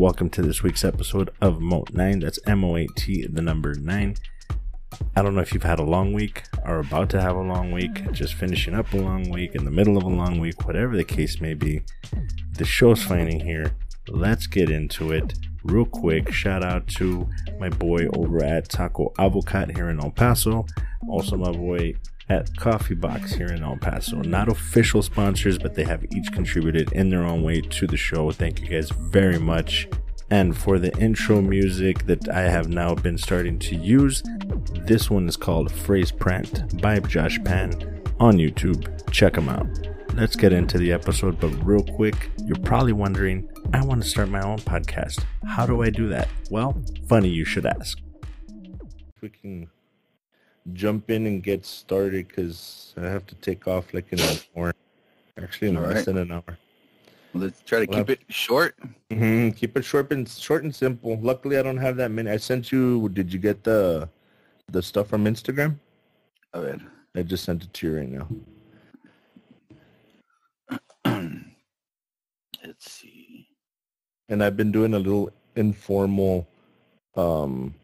welcome to this week's episode of Moat 9. That's M O A T, the number 9. I don't know if you've had a long week or about to have a long week, just finishing up a long week, in the middle of a long week, whatever the case may be. The show's finally here. Let's get into it real quick. Shout out to my boy over at Taco Avocat here in El Paso. Also, my boy at Coffee Box here in El Paso. Not official sponsors, but they have each contributed in their own way to the show. Thank you guys very much. And for the intro music that I have now been starting to use, this one is called Phrase Print by Josh Pan on YouTube. Check them out. Let's get into the episode, but real quick, you're probably wondering, I want to start my own podcast. How do I do that? Well, funny you should ask. We can jump in and get started because I have to take off like in an hour. Actually, in All less right. than an hour. Let's try to Well, keep it short. Mm-hmm. Keep it short and short and simple. Luckily, I don't have that many. I sent you. Did you get the the stuff from Instagram? Go ahead. I just sent it to you right now. Let's see. And I've been doing a little informal um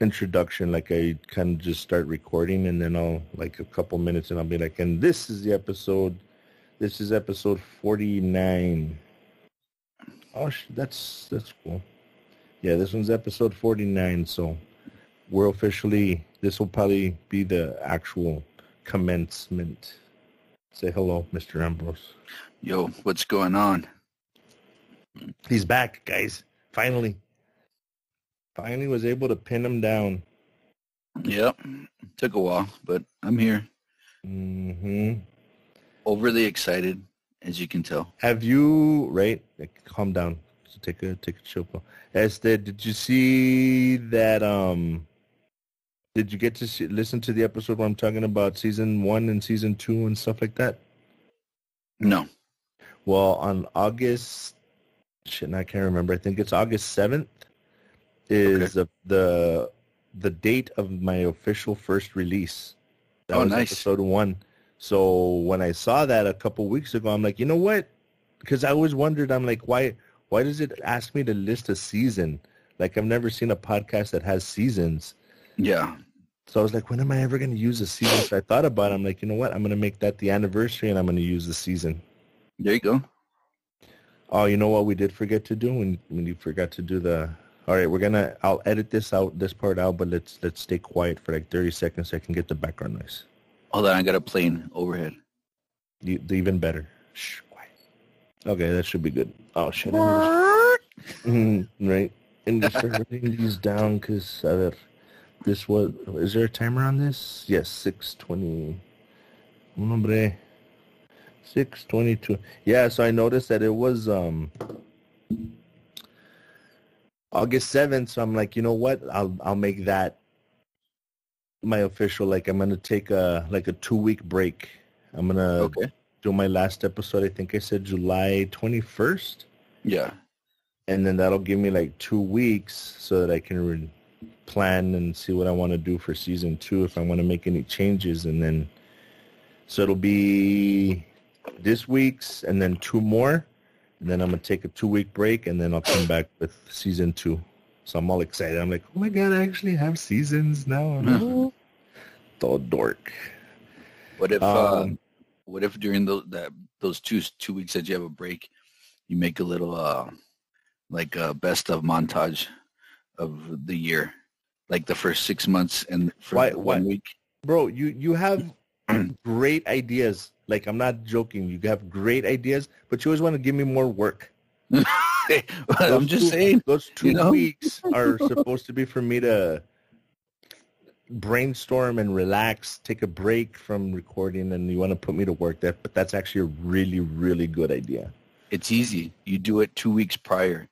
introduction. Like I kind of just start recording, and then I'll like a couple minutes, and I'll be like, "And this is the episode. This is episode forty nine. Oh, sh- that's that's cool. Yeah, this one's episode forty nine. So we're officially. This will probably be the actual commencement. Say hello, Mr. Ambrose. Yo, what's going on? He's back, guys. Finally. Finally was able to pin him down. Yep. Took a while, but I'm here. Mm-hmm. Overly excited, as you can tell. Have you right? Like, calm down. So take a take a chill pill. Esther, did you see that? Um, did you get to see, listen to the episode where I'm talking about season one and season two and stuff like that? No. Well, on August, shit, I can't remember. I think it's August seventh is the, the the date of my official first release. That Oh, was nice. episode one. So when I saw that a couple weeks ago, I'm like, you know what? Because I always wondered, I'm like, why why does it ask me to list a season? Like I've never seen a podcast that has seasons. Yeah. So I was like, when am I ever going to use a season? So I thought about it. I'm like, you know what? I'm going to make that the anniversary and I'm going to use the season. There you go. Oh, you know what we did forget to do when when you forgot to do the. All right, we're gonna. I'll edit this out, this part out, but let's let's stay quiet for like thirty seconds so I can get the background noise. Hold on, I got a plane overhead. The, the even better. Shh, quiet. Okay, that should be good. Oh shit. Mhm, right. And just writing these down because uh, this was. Is there a timer on this? Yes, six twenty. Hombre. Six twenty-two. Yeah, so I noticed that it was um August seventh. So I'm like, you know what? I'll I'll make that my official. Like, I'm gonna take a like a two week break. I'm gonna Okay. do my last episode. I think I said July twenty-first Yeah. and then that'll give me like two weeks so that I can re- plan and see what I want to do for season two if I want to make any changes and then so it'll be this week's and then two more and then I'm gonna take a two week break and then I'll come back with season two. So I'm all excited. I'm like, oh my god, I actually have seasons now. Oh, all dork. What if uh, Um, what if during those that those two two weeks that you have a break, you make a little uh like a best of montage of the year, like the first six months and for Why- the why- one week. bro you you have great ideas like i'm not joking you have great ideas but you always want to give me more work I'm just two- saying. those two you know? weeks are supposed to be for me to brainstorm and relax take a break from recording and you want to put me to work that but that's actually a really really good idea It's easy. You do it two weeks prior.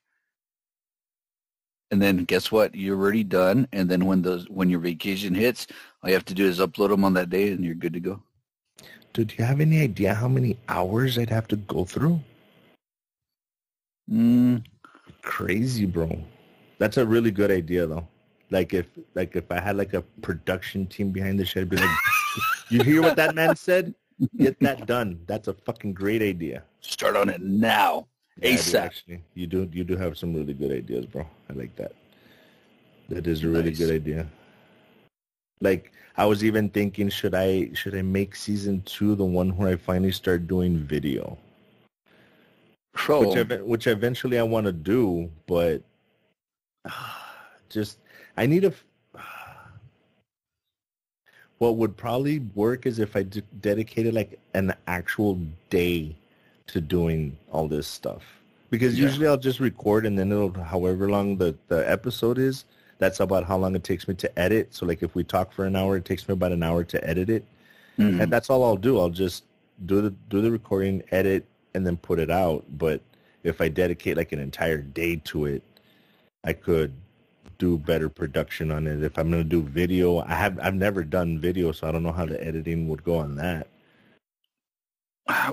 And then guess what? You're already done. And then when those when your vacation hits, all you have to do is upload them on that day, and you're good to go. Do you have any idea how many hours i'd have to go through Mm, crazy bro that's a really good idea though like if like if i had like a production team behind the shit i'd be like you hear what that man said get that done that's a fucking great idea start on it now. Yeah, ASAP. actually, you do you do have some really good ideas, bro. I like that. That is a really Nice. good idea. Like I was even thinking, should I should I make season two the one where I finally start doing video, which ev- which eventually I want to do, but ah, just I need a. f- ah. What would probably work is if I d- dedicated like an actual day to doing all this stuff. Because Yeah. usually I'll just record and then it'll however long the, the episode is, that's about how long it takes me to edit. So like if we talk for an hour, it takes me about an hour to edit it. mhm. And that's all I'll do. I'll just do the do the recording, edit, and then put it out. But if I dedicate like an entire day to it, I could do better production on it. If I'm gonna do video, I have I've never done video, so I don't know how the editing would go on that.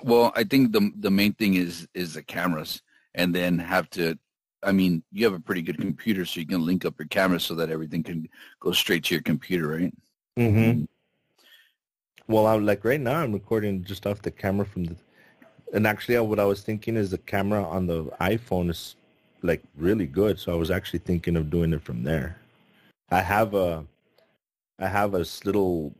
well, I think the the main thing is is the cameras, and then have to. I mean, you have a pretty good computer, so you can link up your camera so that everything can go straight to your computer, right? Mm-hmm. Well, I'm like right now I'm recording just off the camera from the, and actually uh, what I was thinking is the camera on the iPhone is like really good. So I was actually thinking of doing it from there. I have a, I have a little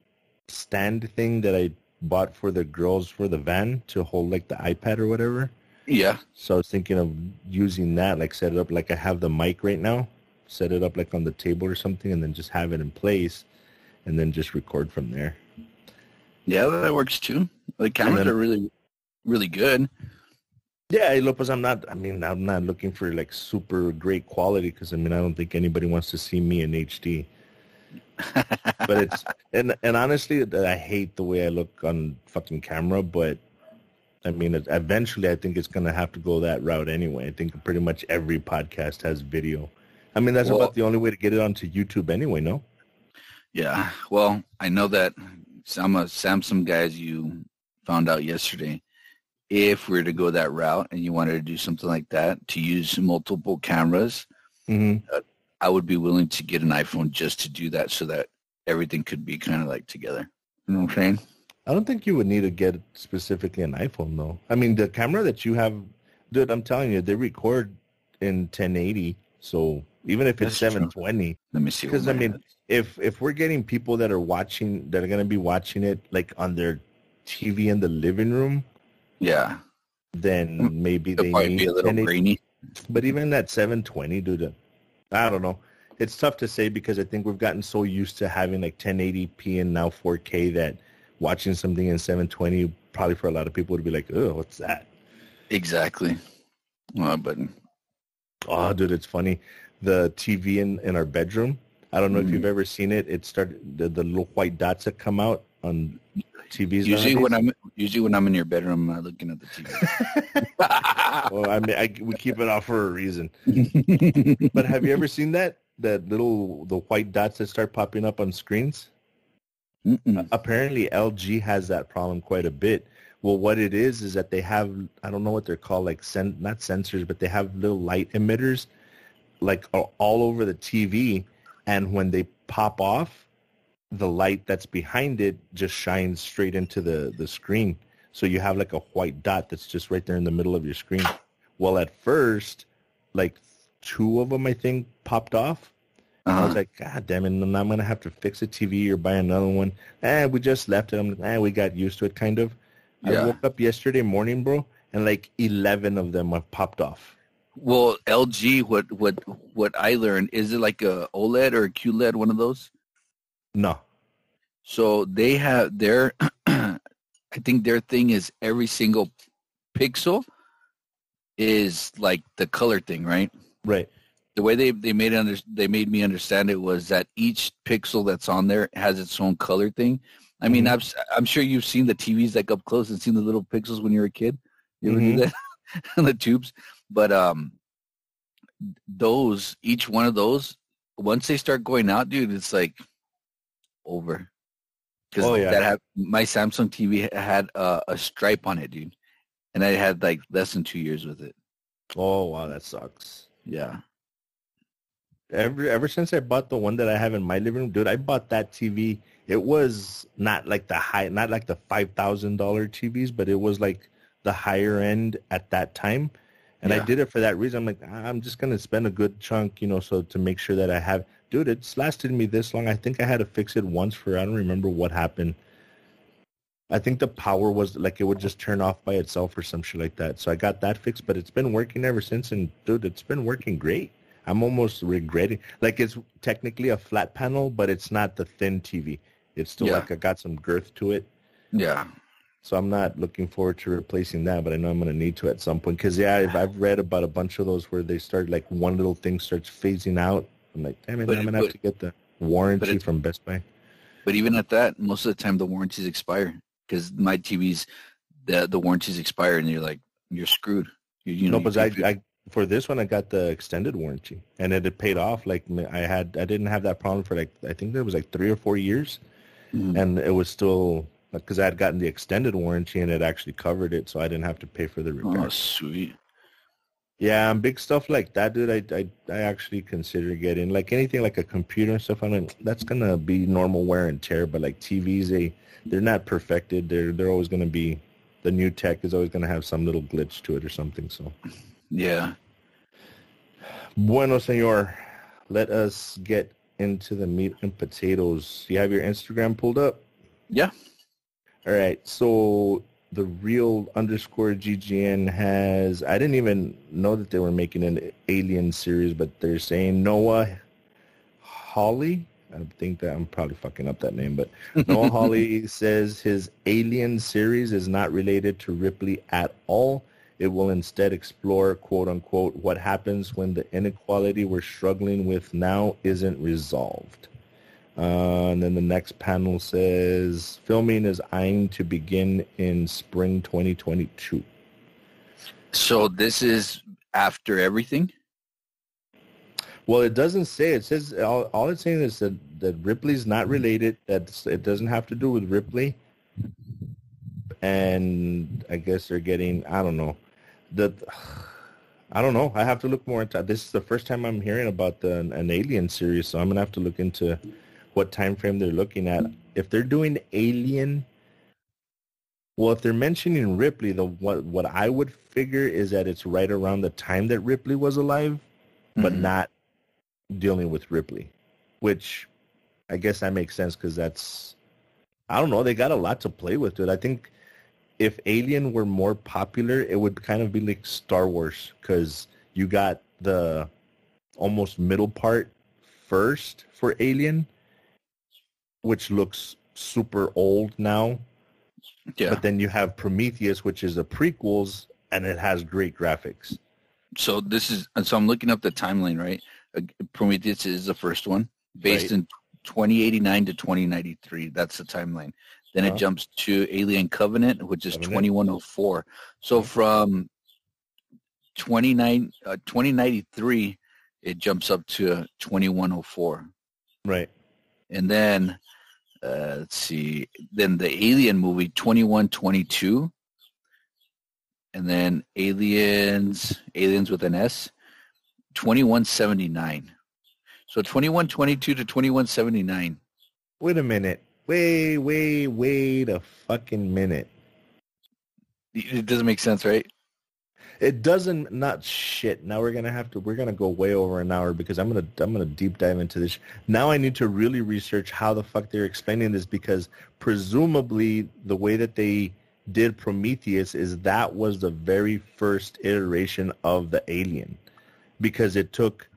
stand thing that I bought for the girls for the van to hold like the iPad or whatever. Yeah. So I was thinking of using that, like set it up like I have the mic right now, set it up like on the table or something, and then just have it in place, and then just record from there. Yeah, that works too. The cameras then- are really, really good. Yeah, Lopez, I'm not. I mean, I'm not looking for like super great quality because I mean, I don't think anybody wants to see me in HD. But it's and and honestly, I hate the way I look on fucking camera. But I mean, eventually, I think it's gonna have to go that route anyway. I think pretty much every podcast has video. I mean, that's Well- about the only way to get it onto YouTube anyway. No. Yeah. Well, I know that some uh, Samsung guys you found out yesterday. If we were to go that route and you wanted to do something like that to use multiple cameras, Mm-hmm. I would be willing to get an iPhone just to do that so that everything could be kind of like together. You know what I'm saying? I don't think you would need to get specifically an iPhone though. I mean, the camera that you have, dude, I'm telling you, they record in 1080. So even if it's That's true. 720, Let me see. because I mean, if if we're getting people that are watching, that are gonna be watching it like on their TV in the living room, yeah, then mm, maybe it'll they need be a little 1080. grainy. But even that 720, dude, uh, I don't know. It's tough to say because I think we've gotten so used to having like 1080p and now 4K that watching something in 720 probably for a lot of people would be like, oh, what's that? Exactly. Uh, but Oh, dude, it's funny. The TV in, in our bedroom, I don't know if Mhm. you've ever seen it. It started, the, the little white dots that come out on TVs. usually nowadays. when I'm usually when I'm in your bedroom, I'm not looking at the TV. well, I mean, I, we keep it off for a reason. But have you ever seen that? That little, the white dots that start popping up on screens? Mm-mm. apparently LG has that problem quite a bit. Well, what it is is that they have I don't know what they're called, like sen- not sensors, but they have little light emitters, like all over the TV, and when they pop off, the light that's behind it just shines straight into the the screen. So you have like a white dot that's just right there in the middle of your screen. Well, at first, like two of them I think popped off, I was Uh-huh. like, God damn it, I'm gonna have to fix a TV or buy another one. Eh, we just left it. I'm like, eh, we got used to it kind of. I woke up yesterday morning, bro, and like eleven of them have popped off. Well, LG, what what what I learned is it like a OLED or a QLED, one of those. No. So they have their, I think their thing is every single pixel is like the color thing, right? Right. The way they they made under, they made me understand it was that each pixel that's on there has its own color thing. I mean, Mhm. I'm I'm sure you've seen the TVs like up close and seen the little pixels when you were a kid. You ever Mhm. do that? the tubes, but um, those each one of those once they start going out, dude, it's like over. Because Oh, yeah. that had, my Samsung TV had uh, a stripe on it, dude, and I had like less than two years with it. Oh wow, that sucks. Yeah. Ever ever since I bought the one that I have in my living room, dude, I bought that TV. It was not like the high, not like the five thousand dollar TVs, but it was like the higher end at that time. And I did it for that reason. I'm like, "Ah, I'm just gonna spend a good chunk, you know, so to make sure that I have. Dude, it's lasted me this long. I think I had to fix it once for I don't remember what happened. I think the power was like it would just turn off by itself or some shit like that. So I got that fixed, but it's been working ever since. And dude, it's been working great. I'm almost regretting like it's technically a flat panel, but it's not the thin TV. It's still Yeah. like I got some girth to it. Yeah. So I'm not looking forward to replacing that, but I know I'm going to need to at some point. Because yeah, I've, I've read about a bunch of those where they start like one little thing starts phasing out. I'm like, damn it, But I'm going to have to get the warranty from Best Buy. But even at that, most of the time the warranties expire because my TVs, the the warranties expire, and you're like you're screwed. You, you know, no, but I, I for this one I got the extended warranty, and it paid off. Like I had, I didn't have that problem for like I think it was like three or four years, Mhm. and it was still because I had gotten the extended warranty and it actually covered it, so I didn't have to pay for the repair. oh sweet. Yeah, and big stuff like that, dude. I, I I actually consider getting like anything like a computer and stuff. I'm like, that's gonna be normal wear and tear, but like TVs, they they're not perfected. They're they're always gonna be the new tech is always gonna have some little glitch to it or something. So, Yeah. bueno, señor, let us get into the meat and potatoes. You have your Instagram pulled up. Yeah. All right. So the real underscore GGN has, I didn't even know that they were making an alien series, but they're saying Noah Hawley. I think that I'm probably fucking up that name, but Noah Hawley says his alien series is not related to Ripley at all. It will instead explore, quote unquote, what happens when the inequality we're struggling with now isn't resolved. Uh, and then the next panel says filming is eyeing to begin in spring 2022. So this is after everything. Well, it doesn't say. It says all, all it's saying is that, that Ripley's not related. That it doesn't have to do with Ripley. And I guess they're getting. I don't know. The I don't know. I have to look more into. This is the first time I'm hearing about the an Alien series, so I'm gonna have to look into what time frame they're looking at. If they're doing Alien, well, if they're mentioning Ripley, the what what I would figure is that it's right around the time that Ripley was alive, but Mhm. not dealing with Ripley, which I guess that makes sense because that's I don't know. They got a lot to play with, dude. I think if Alien were more popular, it would kind of be like Star Wars because you got the almost middle part first for Alien, which looks super old now. Yeah. But then you have Prometheus, which is the prequels, and it has great graphics. So this is and so I'm looking up the timeline, right? Prometheus is the first one, based Right. in 2089 to 2093. That's the timeline. Then Uh-huh. it jumps to Alien Covenant, which is 2104. So from 29 uh, 2093, it jumps up to 2104, Right. and then uh, let's see, then the Alien movie 2122, and then Aliens Aliens with an S 2179. So 2122 to 2179. Wait a minute. Wait, wait, wait a fucking minute. It doesn't make sense, right? It doesn't not shit. Now we're gonna have to we're gonna go way over an hour because I'm gonna I'm gonna deep dive into this. Now I need to really research how the fuck they're explaining this because presumably the way that they did Prometheus is that was the very first iteration of the alien because it took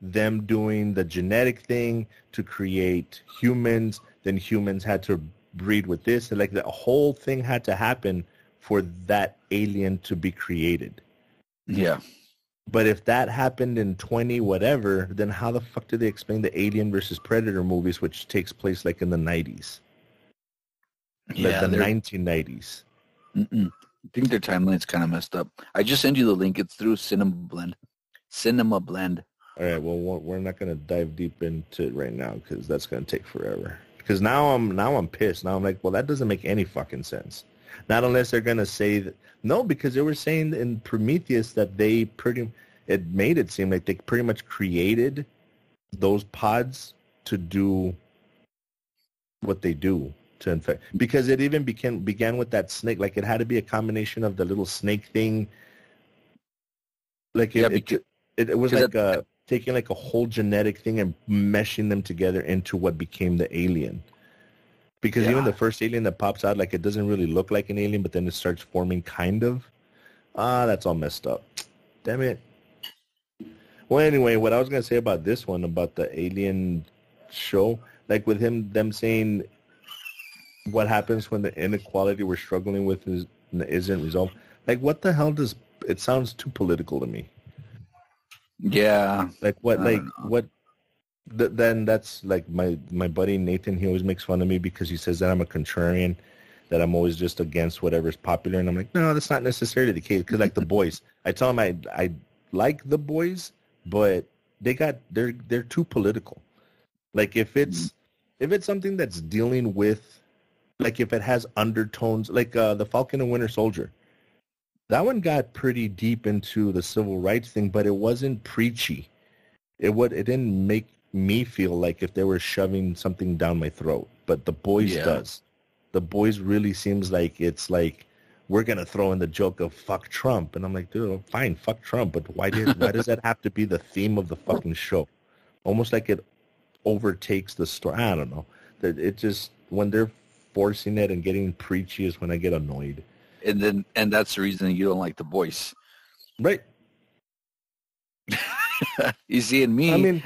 them doing the genetic thing to create humans then humans had to breed with this and like the whole thing had to happen for that alien to be created Yeah. but if that happened in 20 whatever then how the fuck do they explain the alien versus predator movies which takes place like in the 90s like Yeah. the 1990s Mm-mm. I think their timeline's kind of messed up. I just send you the link. It's through Cinema Blend. Cinema Blend. All right. Well, we're not going to dive deep into it right now because that's going to take forever. Because now I'm now I'm pissed. Now I'm like, well, that doesn't make any fucking sense. Not unless they're going to say that no, because they were saying in Prometheus that they pretty it made it seem like they pretty much created those pods to do what they do to infect because it even began began with that snake like it had to be a combination of the little snake thing Like it, Yeah, it, because- it, it was because like uh, taking like a whole genetic thing and meshing them together into what became the alien. Because even the first alien that pops out, like it doesn't really look like an alien, but then it starts forming kind of. Ah, that's all messed up. Damn it. Well, anyway, what I was gonna say about this one, about the alien show, like with him, them saying what happens when the inequality we're struggling with is isn't resolved. Like, what the hell does it sounds too political to me? Yeah. Like what? Like what? Th- then that's like my my buddy Nathan. He always makes fun of me because he says that I'm a contrarian, that I'm always just against whatever's popular, and I'm like, no, that's not necessarily the case. Because like the boys, I tell him I I like the boys, but they got they're they're too political. Like if it's if it's something that's dealing with, like if it has undertones, like uh, the Falcon and Winter Soldier, that one got pretty deep into the civil rights thing, but it wasn't preachy. It would it didn't make me feel like if they were shoving something down my throat. But the boys Yeah. does. The boys really seems like it's like we're gonna throw in the joke of fuck Trump, and I'm like, dude, fine, fuck Trump, but why did why does that have to be the theme of the fucking show? Almost like it overtakes the story. I don't know. That it just when they're forcing it and getting preachy is when I get annoyed. And then and that's the reason you don't like the voice. Right. you see, in me, I mean,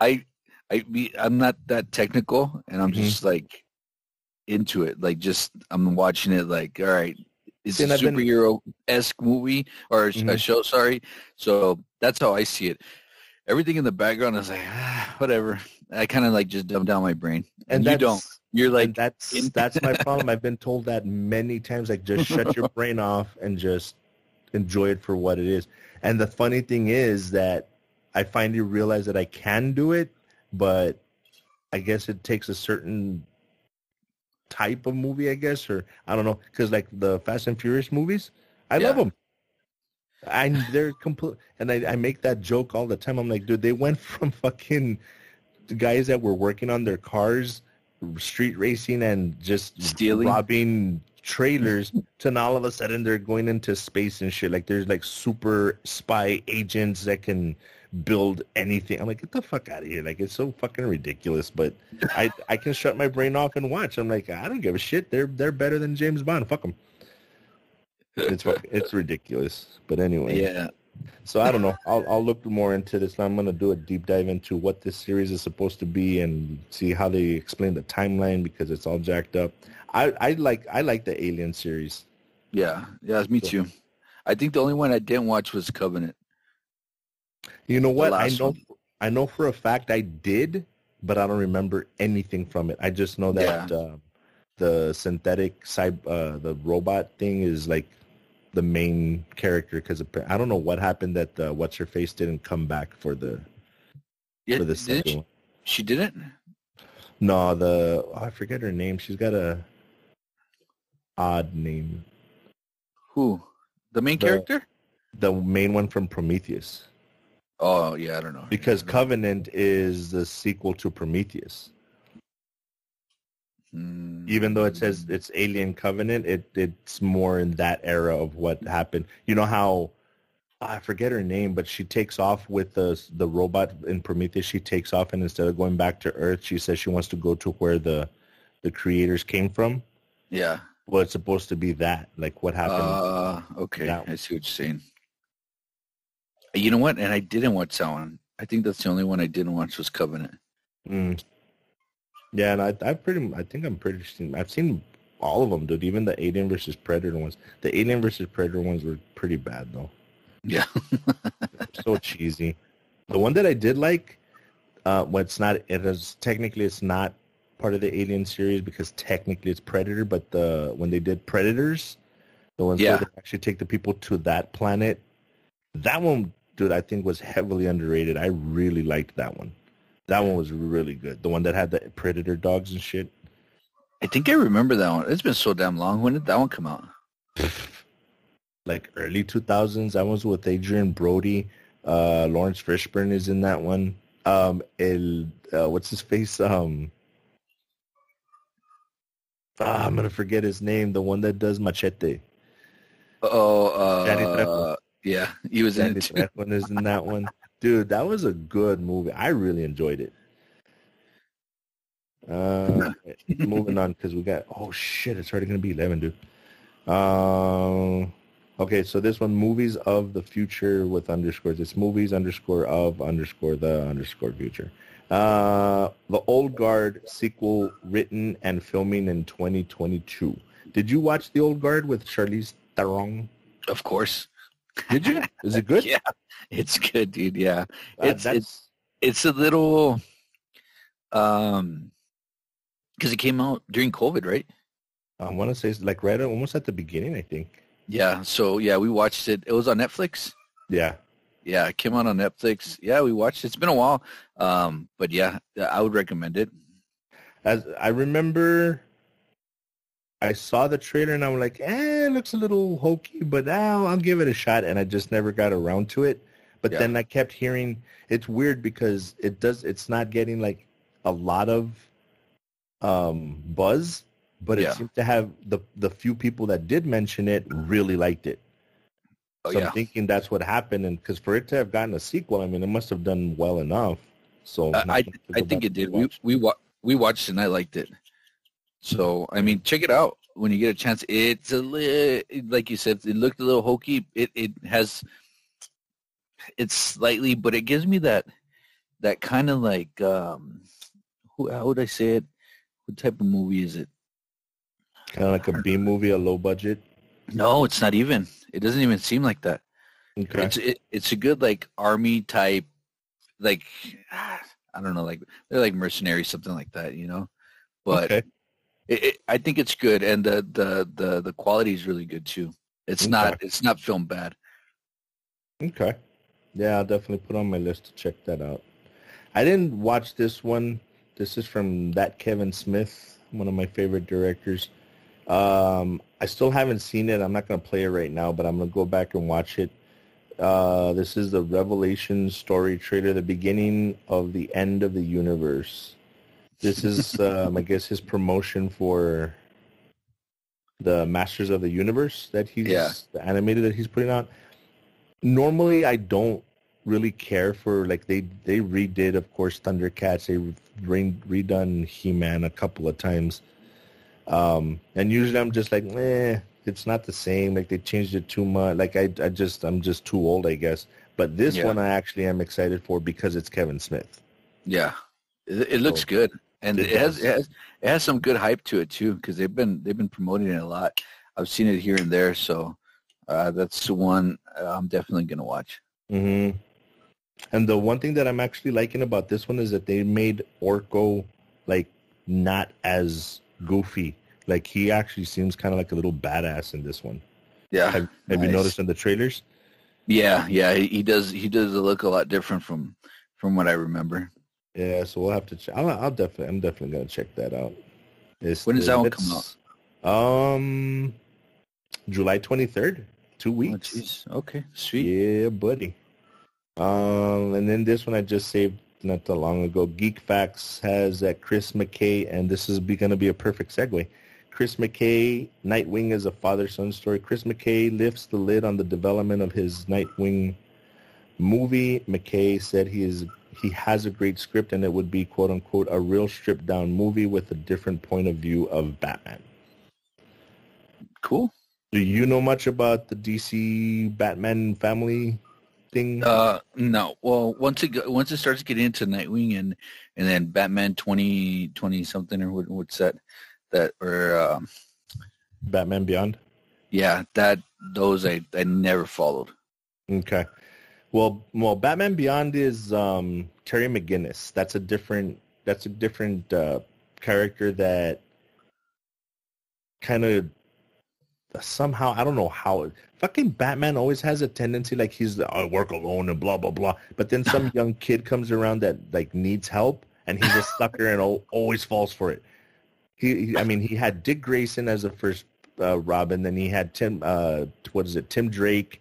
I, I, I'm not that technical, and I'm Mhm. just like into it. Like, just I'm watching it. Like, all right, it's a and I've superhero esque movie or a, sh- a show. Sorry, so that's how I see it. Everything in the background is like, ah, whatever. I kind of like just dumb down my brain, and and, you don't. You're and like, that's in- that's my problem. I've been told that many times. Like, just shut your brain off and just enjoy it for what it is. And the funny thing is that I finally realized that I can do it, but I guess it takes a certain type of movie. I guess, or I don't know, because like the Fast and Furious movies, I love them. I they're complete, and I, I make that joke all the time. I'm like, dude, they went from fucking guys that were working on their cars, street racing, and just Stealing. robbing trailers, to now all of a sudden they're going into space and shit. Like there's like super spy agents that can build anything. I'm like, get the fuck out of here! Like it's so fucking ridiculous. But I I can shut my brain off and watch. I'm like, I don't give a shit. They're they're better than James Bond. Fuck them. It's it's ridiculous. But anyway, yeah, so I don't know. I'll I'll look more into this. I'm gonna do a deep dive into what this series is supposed to be and see how they explain the timeline because it's all jacked up. I I like I like the Alien series. yeah, yeah. Me So- too. I think the only one I didn't watch was Covenant. You know what? I know one. I know for a fact I did, but I don't remember anything from it. I just know that uh, the synthetic cyb uh, the robot thing is like the main character because I don't know what happened that uh, what's her face didn't come back for the Yeah, for the second she, one. she didn't. No, the oh, I forget her name. She's got a odd name. Who? The main The- character? The main one from Prometheus. Oh yeah, I don't know. Because Yeah, Covenant is the sequel to Prometheus. Mm. Even though it says it's Alien Covenant, it it's more in that era of what happened. You know how I forget her name, but she takes off with the the robot in Prometheus. She takes off, and instead of going back to Earth, she says she wants to go to where the the creators came from. Yeah. Well, it's supposed to be that, like what happened. Uh, okay. I see what you're saying. You know what? And I didn't watch that one. I think that's the only one I didn't watch was Covenant. Mm. Yeah, and I, I pretty, I think I'm pretty. Seen, I've seen all of them, dude. Even the Alien versus Predator ones. The Alien versus Predator ones were pretty bad, though. Yeah. so cheesy. The one that I did like, uh, well, it's not. It is technically it's not part of the Alien series because technically it's Predator. But the when they did Predators, the ones Yeah. where they actually take the people to that planet, that one, dude, I think was heavily underrated. I really liked that one. That one was really good. The one that had the Predator dogs and shit. I think I remember that one. It's been so damn long. When did that one come out? like early 2000s. That was with Adrien Brody. Uh, Laurence Fishburne is in that one. Um, el, uh, what's his face? Um, ah, I'm gonna forget his name. The one that does Machete. Oh, uh, Yeah, he was in Danny it too. Is in that one. Dude, that was a good movie. I really enjoyed it. Uh, moving on because we got oh shit, it's already gonna be eleven, dude. Um, okay, so this one, movies of the future with underscores. It's movies underscore of underscore the underscore future. Uh, the Old Guard sequel written and filming in 2022. Did you watch the Old Guard with Charlize Theron? Of course. Did you? Is it good? Yeah, it's good, dude. Yeah, Uh, it's it's it's a little um because it came out during COVID, right? I want to say it's like right almost at the beginning, I think. Yeah. So yeah, we watched it. It was on Netflix. Yeah. Yeah, it came out on Netflix. Yeah, we watched it. It's been a while. Um, but yeah, I would recommend it. As I remember, I saw the trailer and I'm like, eh, it looks a little hokey, but I'll, I'll give it a shot. And I just never got around to it. But Yeah. then I kept hearing it's weird because it does. It's not getting like a lot of um, buzz, but it Yeah. seemed to have the the few people that did mention it really liked it. Oh so yeah. I'm thinking that's what happened, and because for it to have gotten a sequel, I mean, it must have done well enough. So I I, I think it did. We watch. we wa- we watched it and I liked it. So I mean, check it out when you get a chance. It's a li- like you said, it looked a little hokey. It it has it's slightly, but it gives me that that kind of like um, who how would I say it? What type of movie is it? kind of like a B movie, a low budget. No, it's not even. It doesn't even seem like that. Okay. It's it, it's a good like army type, like I don't know, like they're like mercenaries, something like that, you know. But okay. It, it, I think it's good, and the the the the quality is really good too. It's Okay. not it's not filmed bad. Okay. Yeah, I'll definitely put on my list to check that out. I didn't watch this one. This is from that Kevin Smith, one of my favorite directors. Um, I still haven't seen it. I'm not going to play it right now, but I'm going to go back and watch it. Uh, this is the Revelation story trailer, the beginning of the end of the universe. This is, um, I guess, his promotion for the Masters of the Universe that he's Yeah. the animated that he's putting out. Normally, I don't really care for like they they redid, of course, Thundercats. They re- redone He-Man a couple of times, um, and usually I'm just like, eh, it's not the same. Like they changed it too much. Like I, I just I'm just too old, I guess. But this Yeah. one I actually am excited for because it's Kevin Smith. Yeah, it, it looks So, good, and it it, has it has it has some good hype to it too, because they've been they've been promoting it a lot. I've seen it here and there, so uh, that's the one uh, I'm definitely gonna watch. hmm And the one thing that I'm actually liking about this one is that they made Orko like not as goofy. Like he actually seems kind of like a little badass in this one. Yeah, Have, have you noticed in the trailers? Yeah, yeah, he, he does. He does look a lot different from from what I remember. Yeah, so we'll have to. Ch- I'll, I'll definitely. I'm definitely gonna check that out. It's When the- that one come out? Um, July 23rd. two weeks. jeez. Okay, sweet. Yeah, buddy. Um, and then this one I just saved not that long ago. Geek Facts has that Chris McKay, and this is going to be a perfect segue. Chris McKay, Nightwing is a father-son story. Chris McKay lifts the lid on the development of his Nightwing movie. McKay said he is he has a great script, and it would be quote unquote a real stripped-down movie with a different point of view of Batman. Cool. Do you know much about the DC Batman family thing? Uh, no. Well, once it go, once it starts getting into Nightwing and and then Batman twenty twenty something or what, what's that? That or um, Batman Beyond. yeah, that those I I never followed. Okay. Well, well, Batman Beyond is um, Terry McGinnis. That's a different. That's a different uh, character that kind of somehow I don't know how. Fucking Batman always has a tendency like he's I work alone and blah blah blah. But then some young kid comes around that like needs help and he's a sucker and always falls for it. He, he- I mean, he had Dick Grayson as the first uh, Robin. Then he had Tim. Uh, what is it? Tim Drake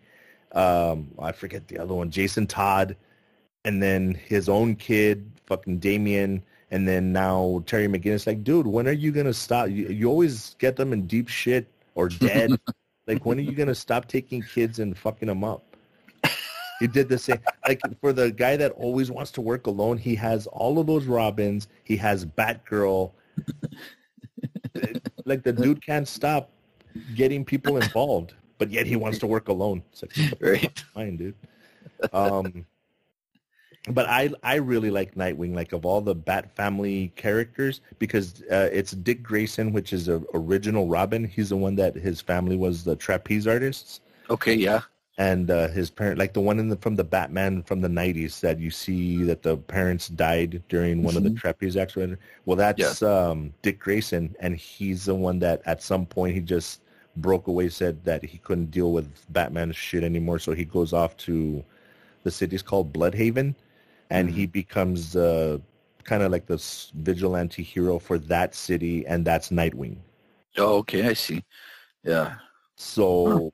um I forget the other one, Jason Todd, and then his own kid, fucking Damian, and then now Terry McGinnis. Like, dude, when are you gonna stop? You, you always get them in deep shit or dead. like, when are you gonna stop taking kids and fucking them up? He did the same. Like for the guy that always wants to work alone, he has all of those Robins. He has Batgirl. like the dude can't stop getting people involved, but yet he wants to work alone. It's like, Right. fine, dude. Um, but I I really like Nightwing, like of all the Bat family characters, because uh, it's Dick Grayson, which is a original Robin. He's the one that his family was the trapeze artists, Okay. Yeah. and uh, his parent, like the one in the from the Batman from the '90s that you see that the parents died during one of the trapeze accidents. Well, that's um, Dick Grayson, and he's the one that at some point he just broke away, said that he couldn't deal with Batman's shit anymore, so he goes off to the city's called Blüdhaven, and he becomes uh, kind of like this vigilante hero for that city, and that's Nightwing. Oh, okay. I see. Yeah. So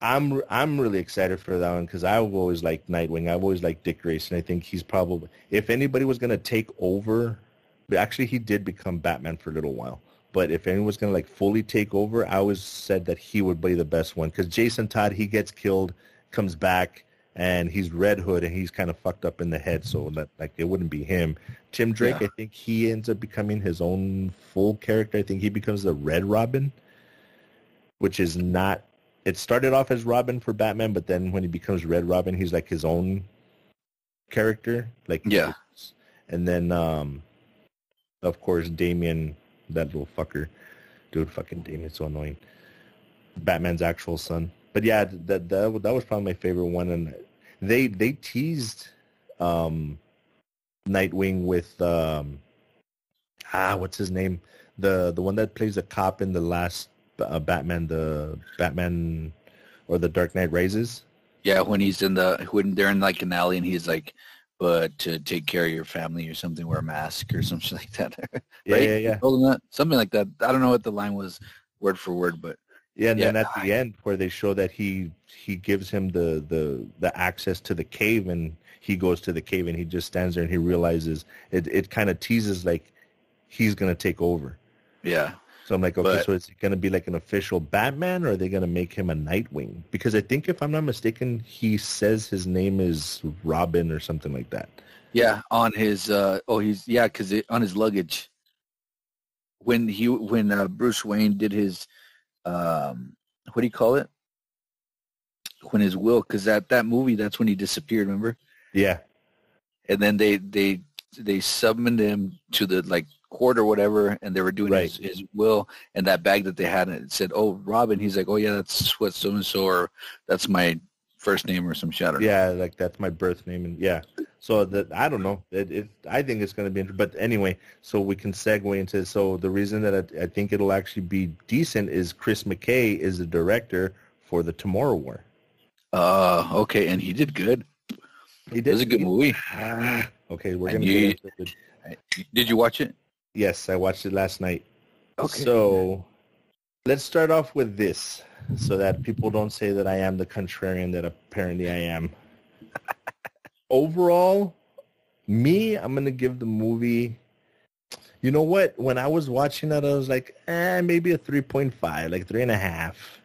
I'm I'm really excited for that one because I've always liked Nightwing. I've always liked Dick Grayson. I think he's probably if anybody was gonna take over, actually he did become Batman for a little while. But if anyone was gonna like fully take over, I always said that he would be the best one because Jason Todd he gets killed, comes back, and he's Red Hood and he's kind of fucked up in the head, so that like it wouldn't be him. Tim Drake, Yeah. I think he ends up becoming his own full character. I think he becomes the Red Robin which is not it started off as Robin for Batman, but then when he becomes Red Robin, he's like his own character. Like Yeah. And then um of course Damian, that little fucker. Dude fucking Damian's so annoying. Batman's actual son. But yeah, that that that was probably my favorite one and they they teased um Nightwing with um ah what's his name? The the one that plays a cop in the last uh, Batman, the Batman or the Dark Knight Rises. Yeah. When he's in the when they're in like an alley and he's like, but to take care of your family or something, wear a mask or something like that. Yeah, right? yeah, yeah. Him that something like that. I don't know what the line was word for word, but Yeah, and then Yeah. at the end where they show that he he gives him the the the access to the cave and he goes to the cave and he just stands there and he realizes it it kind of teases like he's gonna take over. yeah. So I'm like, okay, But- so is it gonna be like an official Batman or are they gonna make him a Nightwing? Because I think if I'm not mistaken, he says his name is Robin or something like that. Yeah, on his uh oh he's yeah cuz on his luggage when he when uh, Bruce Wayne did his um what do you call it? When his will cuz at that movie that's when he disappeared, remember? Yeah. And then they they they summoned him to the like court or whatever and they were doing his, his will and that bag that they had and it said, "Oh, Robin." He's like, "Oh yeah, that's what so and so or that's my first name or some shit." I don't know. Yeah, like that's my birth name, and yeah. So that I don't know. It, it I think it's going to be, inter- but anyway. So we can segue into. So the reason that I, I think it'll actually be decent is Chris McKay is the director for the Tomorrow War. Uh, okay, and he did good. He It was a good movie. Ah, okay, we're And gonna. you- get into it. Did you watch it? Yes, I watched it last night. Okay. So let's start off with this, so that people don't say that I am the contrarian that apparently I am. Overall, me, I'm gonna give the movie. You know what? When I was watching it, I was like, eh, maybe a three point five, like three and a half.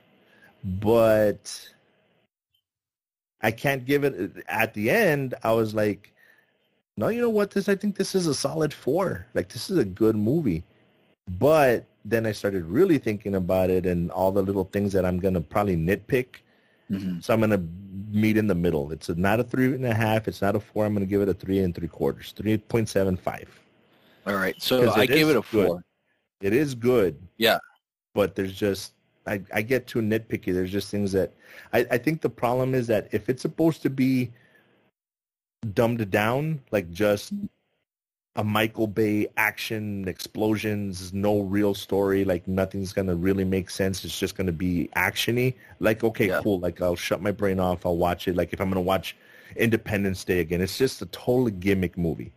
But I can't give it. At the end, I was like, no, you know what? This I think this is a solid four. Like this is a good movie. But then I started really thinking about it and all the little things that I'm gonna probably nitpick. Mhm. So I'm gonna meet in the middle. It's a, not a three and a half. It's not a four. I'm gonna give it a three and three quarters, Three point seven five. All right. So I gave it a good. four. It is good. Yeah. But there's just I, I get too nitpicky. There's just things that I, I think the problem is that if it's supposed to be dumbed down, like just a Michael Bay action explosions, no real story, like nothing's gonna really make sense. It's just gonna be actiony. Like okay, Yeah. cool. Like I'll shut my brain off. I'll watch it. Like if I'm gonna watch Independence Day again, it's just a total gimmick movie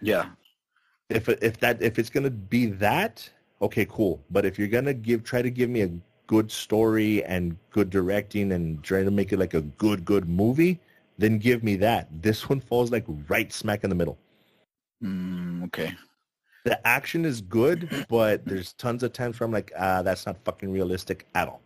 Yeah. if if that if it's gonna be that, okay, cool. But if you're gonna give try to give me a good story and good directing and try to make it like a good good movie, then give me that. This one falls like right smack in the middle. Mm, okay. The action is good, but there's tons of times where I'm like, ah, that's not fucking realistic at all.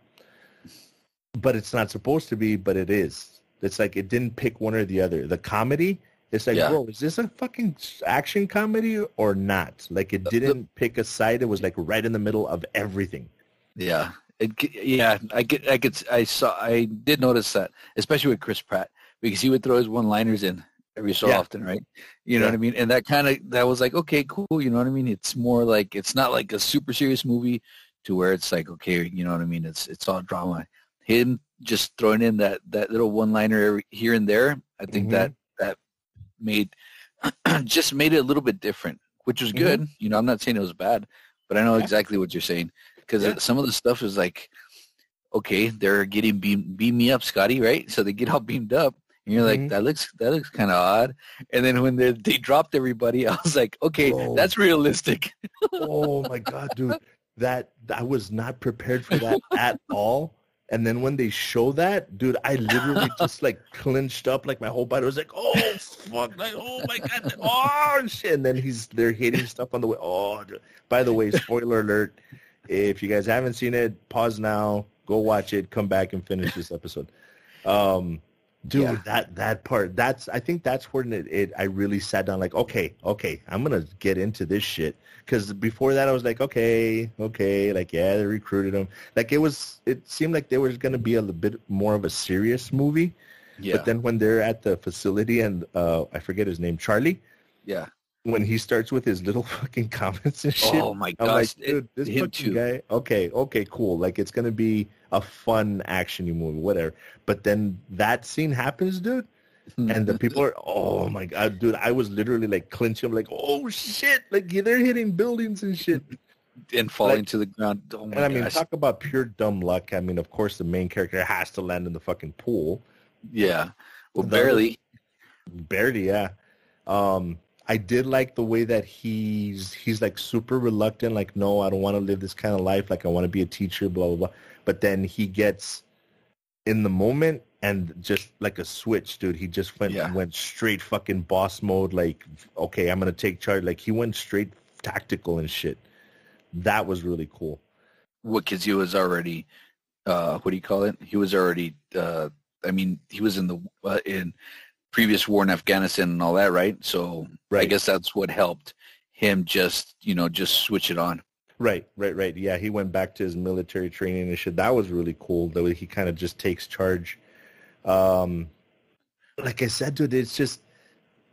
But it's not supposed to be, but it is. It's like it didn't pick one or the other. The comedy, it's like, Yeah. bro, is this a fucking action comedy or not? Like it didn't pick a side. It was like right in the middle of everything. Yeah. It, yeah, I get, I could, I saw, I did notice that, especially with Chris Pratt, because he would throw his one-liners in every so Yeah. often, right? You know Yeah. what I mean? And that kind of, that was like, okay, cool. You know what I mean? It's more like, it's not like a super serious movie to where it's like, okay, you know what I mean? It's, it's all drama. Him just throwing in that, that little one-liner here and there, I think Mhm. that, that made, just made it a little bit different, which was good. You know, I'm not saying it was bad, but I know Yeah. exactly what you're saying because some of the stuff is like, okay, they're getting beam beam me up, Scotty, right? So they get all beamed up, and you're like, Mhm. that looks that looks kind of odd. And then when they they dropped everybody, I was like, okay, Bro. that's realistic. oh my god, dude, that I was not prepared for that at all. And then when they show that, dude, I literally just like clenched up, like my whole body was like, oh fuck, like oh my god, oh shit. And then he's they're hitting stuff on the way. Oh, dude. by the way, spoiler alert: if you guys haven't seen it, pause now, go watch it, come back and finish this episode. Um, dude, Yeah. that that part, that's I think that's when it, it I really sat down, like, okay, okay, I'm gonna get into this shit. Because before that, I was like, okay, okay, like yeah, they recruited him. Like it was, it seemed like there was gonna be a little bit more of a serious movie. Yeah, But then when they're at the facility and uh, I forget his name, Charlie, yeah. When he starts with his little fucking comments and shit, Oh my gosh, like, dude, this him fucking too. guy. Okay, okay, cool. Like it's gonna be a fun actiony movie, whatever. But then that scene happens, dude, and the people are, oh my god, dude. I was literally like clinching, I'm like, oh shit, like they're hitting buildings and shit. and falling like- to the ground. Oh my and I mean, gosh, talk about pure dumb luck. I mean, of course, the main character has to land in the fucking pool. yeah. Well, barely. Barely, yeah. Um, I did like the way that he's he's like super reluctant, like, no, I don't want to live this kind of life. Like I want to be a teacher, blah blah blah. But then he gets in the moment and just like a switch, dude. He just went Yeah. went straight fucking boss mode, like, okay, I'm gonna take charge. Like he went straight tactical and shit. That was really cool. What? Because he was already, uh, what do you call it? He was already. Uh, I mean, he was in the uh, in previous war in Afghanistan and all that, right? So I guess that's what helped him just you know just switch it on. Right, right, right. Yeah, he went back to his military training and shit. That was really cool. The way he kind of just takes charge. Um, like I said, dude, it's just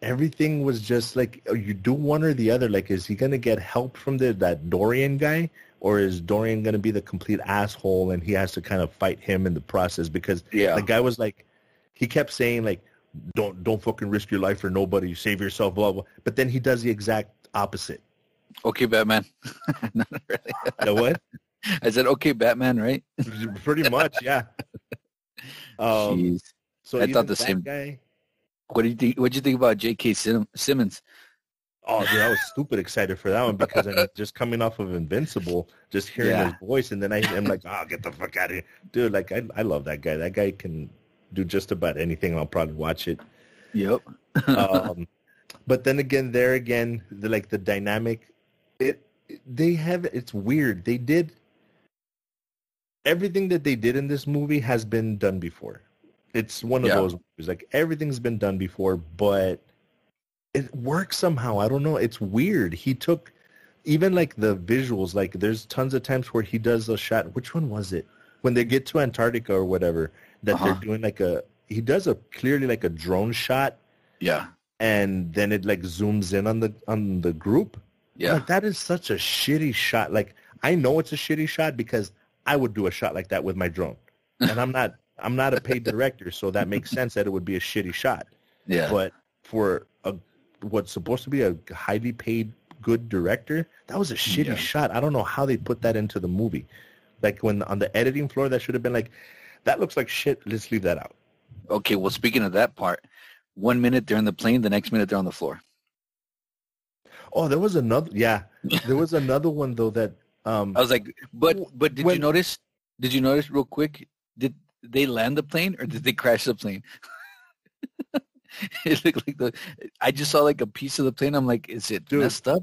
everything was just like oh, you do one or the other. Like, is he gonna get help from the that Dorian guy, or is Dorian gonna be the complete asshole and he has to kind of fight him in the process? Because Yeah. the guy was like, he kept saying like, "Don't don't fucking risk your life for nobody. Save yourself." Blah blah. But then he does the exact opposite. Okay, Batman. Not really. The what? I said, okay, Batman, right? Pretty much, yeah. Um, Jeez. so I thought the same- guy. What do you think? What do you think about J.K. Sim- Simmons? Oh, dude, I was stupid excited for that one because I mean, just coming off of Invincible, just hearing Yeah. his voice, and then I am like, oh, get the fuck out of here, dude. Like, I, I love that guy. That guy can do just about anything. I'll probably watch it. Yep. Um, but then again, there again, the, like the dynamic, it they have it's weird. They did everything that they did in this movie has been done before. It's one of Yeah. those movies like everything's been done before, but it works somehow. I don't know. It's weird. He took even like the visuals. Like there's tons of times where he does a shot. Which one was it? When they get to Antarctica or whatever, that Uh-huh. they're doing like a he does a clearly like a drone shot yeah. and then it like zooms in on the on the group. Yeah. Like that is such a shitty shot. Like I know it's a shitty shot because I would do a shot like that with my drone. And I'm not I'm not a paid director, so that makes sense that it would be a shitty shot. Yeah. But for a what's supposed to be a highly paid good director, that was a shitty Yeah. shot. I don't know how they put that into the movie. Like when on the editing floor that should have been like that looks like shit. Let's leave that out. Okay. Well, speaking of that part, one minute they're in the plane, the next minute they're on the floor. Oh, there was another yeah. There was another one though that um I was like, but but did When- you notice? Did you notice real quick? Did they land the plane or did they crash the plane? it looked like the. I just saw like a piece of the plane. I'm like, is it Dude. messed up?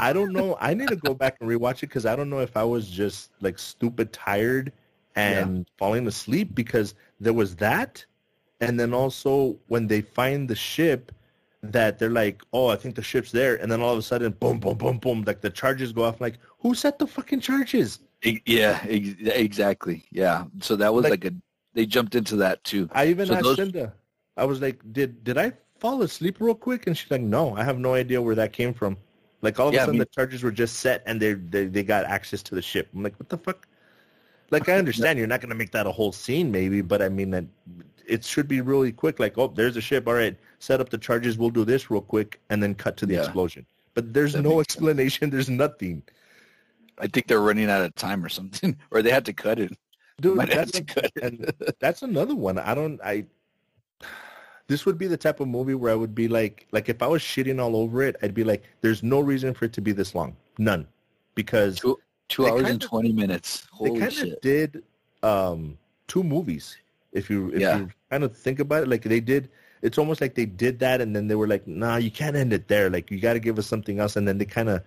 I don't know. I need to go back and rewatch it because I don't know if I was just like stupid tired and falling asleep because there was that, and then also when they find the ship, that they're like, oh, I think the ship's there, and then all of a sudden, boom, boom, boom, boom, like the charges go off. Like, who set the fucking charges? Yeah, exactly. Yeah. So that was Like- like, a they jumped into that too. I even So asked those- Cinda. I was like, did did I fall asleep real quick? And she's like, no, I have no idea where that came from. Like all of Yeah, a I sudden, mean- the charges were just set, and they they they got access to the ship. I'm like, what the fuck? Like, I understand you're not gonna make that a whole scene, maybe, but I mean that it should be really quick. Like, oh, there's a ship. All right, set up the charges. We'll do this real quick, and then cut to the Yeah. explosion. But there's That no makes sense. explanation. There's nothing, I think they're running out of time or something, or they had to cut it. dude. That's to cut it. and that's another one. I don't. I. This would be the type of movie where I would be like, like if I was shitting all over it, I'd be like, "There's no reason for it to be this long, none," because Two, two hours kind and twenty minutes. Holy they kind of did um, two movies. If you if Yeah. you kind of think about it, like they did, it's almost like they did that, and then they were like, "Nah, you can't end it there. Like you got to give us something else." And then they kind of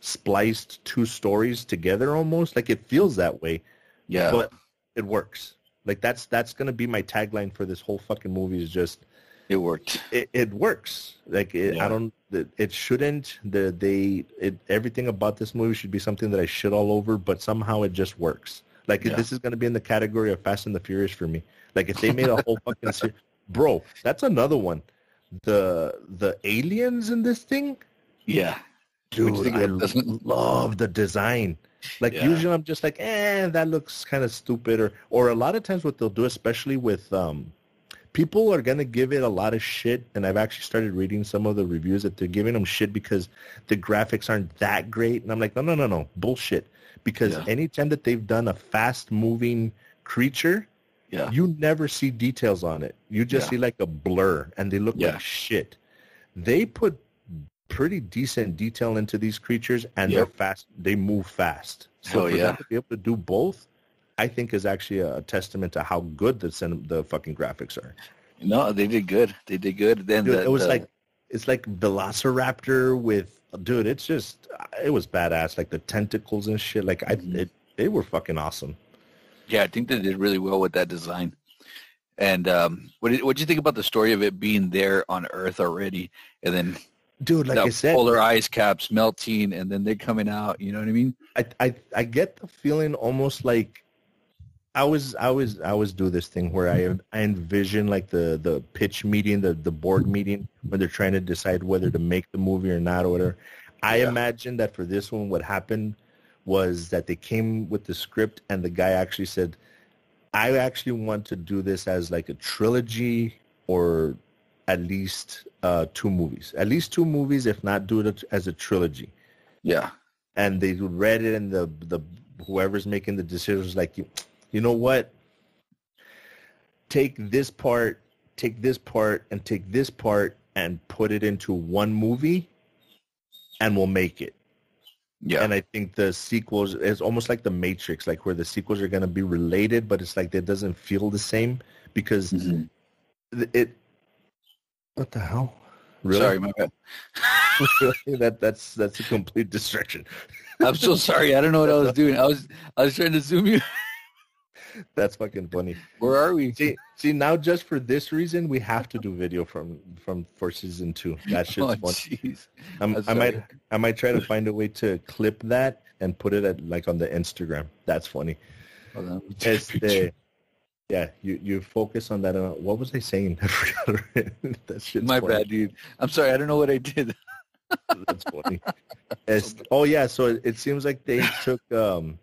spliced two stories together, almost like it feels that way. Yeah, but it works. Like that's that's gonna be my tagline for this whole fucking movie is just it worked. it, it works. Like it, Yeah. I don't it, it shouldn't the they it everything about this movie should be something that I shit all over, but somehow it just works. Like Yeah. this is gonna be in the category of Fast and the Furious for me. Like if they made a whole fucking series, bro, that's another one. The the aliens in this thing, Yeah, dude, I love the design. Like Yeah. usually I'm just like, eh, that looks kind of stupid. Or or a lot of times what they'll do, especially with um, people are gonna give it a lot of shit. And I've actually started reading some of the reviews that they're giving them shit because the graphics aren't that great. And I'm like, no, no, no, no, bullshit. Because Yeah. anytime that they've done a fast moving creature, yeah, you never see details on it. You just Yeah. see like a blur and they look Yeah. like shit. They put pretty decent detail into these creatures and Yep. they're fast. They move fast. So Hell for yeah. them to be able to do both, I think is actually a testament to how good the cin- the fucking graphics are. no, they did good. They did good. Then the, it was the- like it's like Velociraptor with dude. It's just it was badass. Like the tentacles and shit. Like I, Mhm. it, they were fucking awesome. yeah, I think they did really well with that design. And um, what did what do you think about the story of it being there on Earth already, and then Dude, like the I said, polar ice caps melting, and then they coming out? You know what I mean? I, I I get the feeling almost like I was I was I always do this thing where I I envision like the the pitch meeting, the the board meeting when they're trying to decide whether to make the movie or not or whatever. I Yeah. imagine that for this one what happened was that they came with the script and the guy actually said, I actually want to do this as like a trilogy or at least uh, two movies. At least two movies, if not do it as a trilogy Yeah, and they read it and the the whoever's making the decisions was like you know what take this part take this part and take this part and put it into one movie and we'll make it yeah, and i think the sequels is almost like the matrix like where the sequels are going to be related but it's like it doesn't feel the same because Mhm. it what the hell really Sorry, my bad. that that's that's a complete distraction I'm so sorry. I don't know what I was doing. I was I was trying to zoom you. That's fucking funny Where are we? See, see now just for this reason, we have to do video from from for season two. That shit's Oh, fun. jeez. I'm, I'm I might. I might try to find a way to clip that and put it at like on the Instagram. That's funny. Yeah, you you focus on that. Uh, what was I saying? I forgot. that shit's My funny. bad, dude. I'm sorry. I don't know what I did. That's funny. It's, oh yeah, so it, it seems like they took um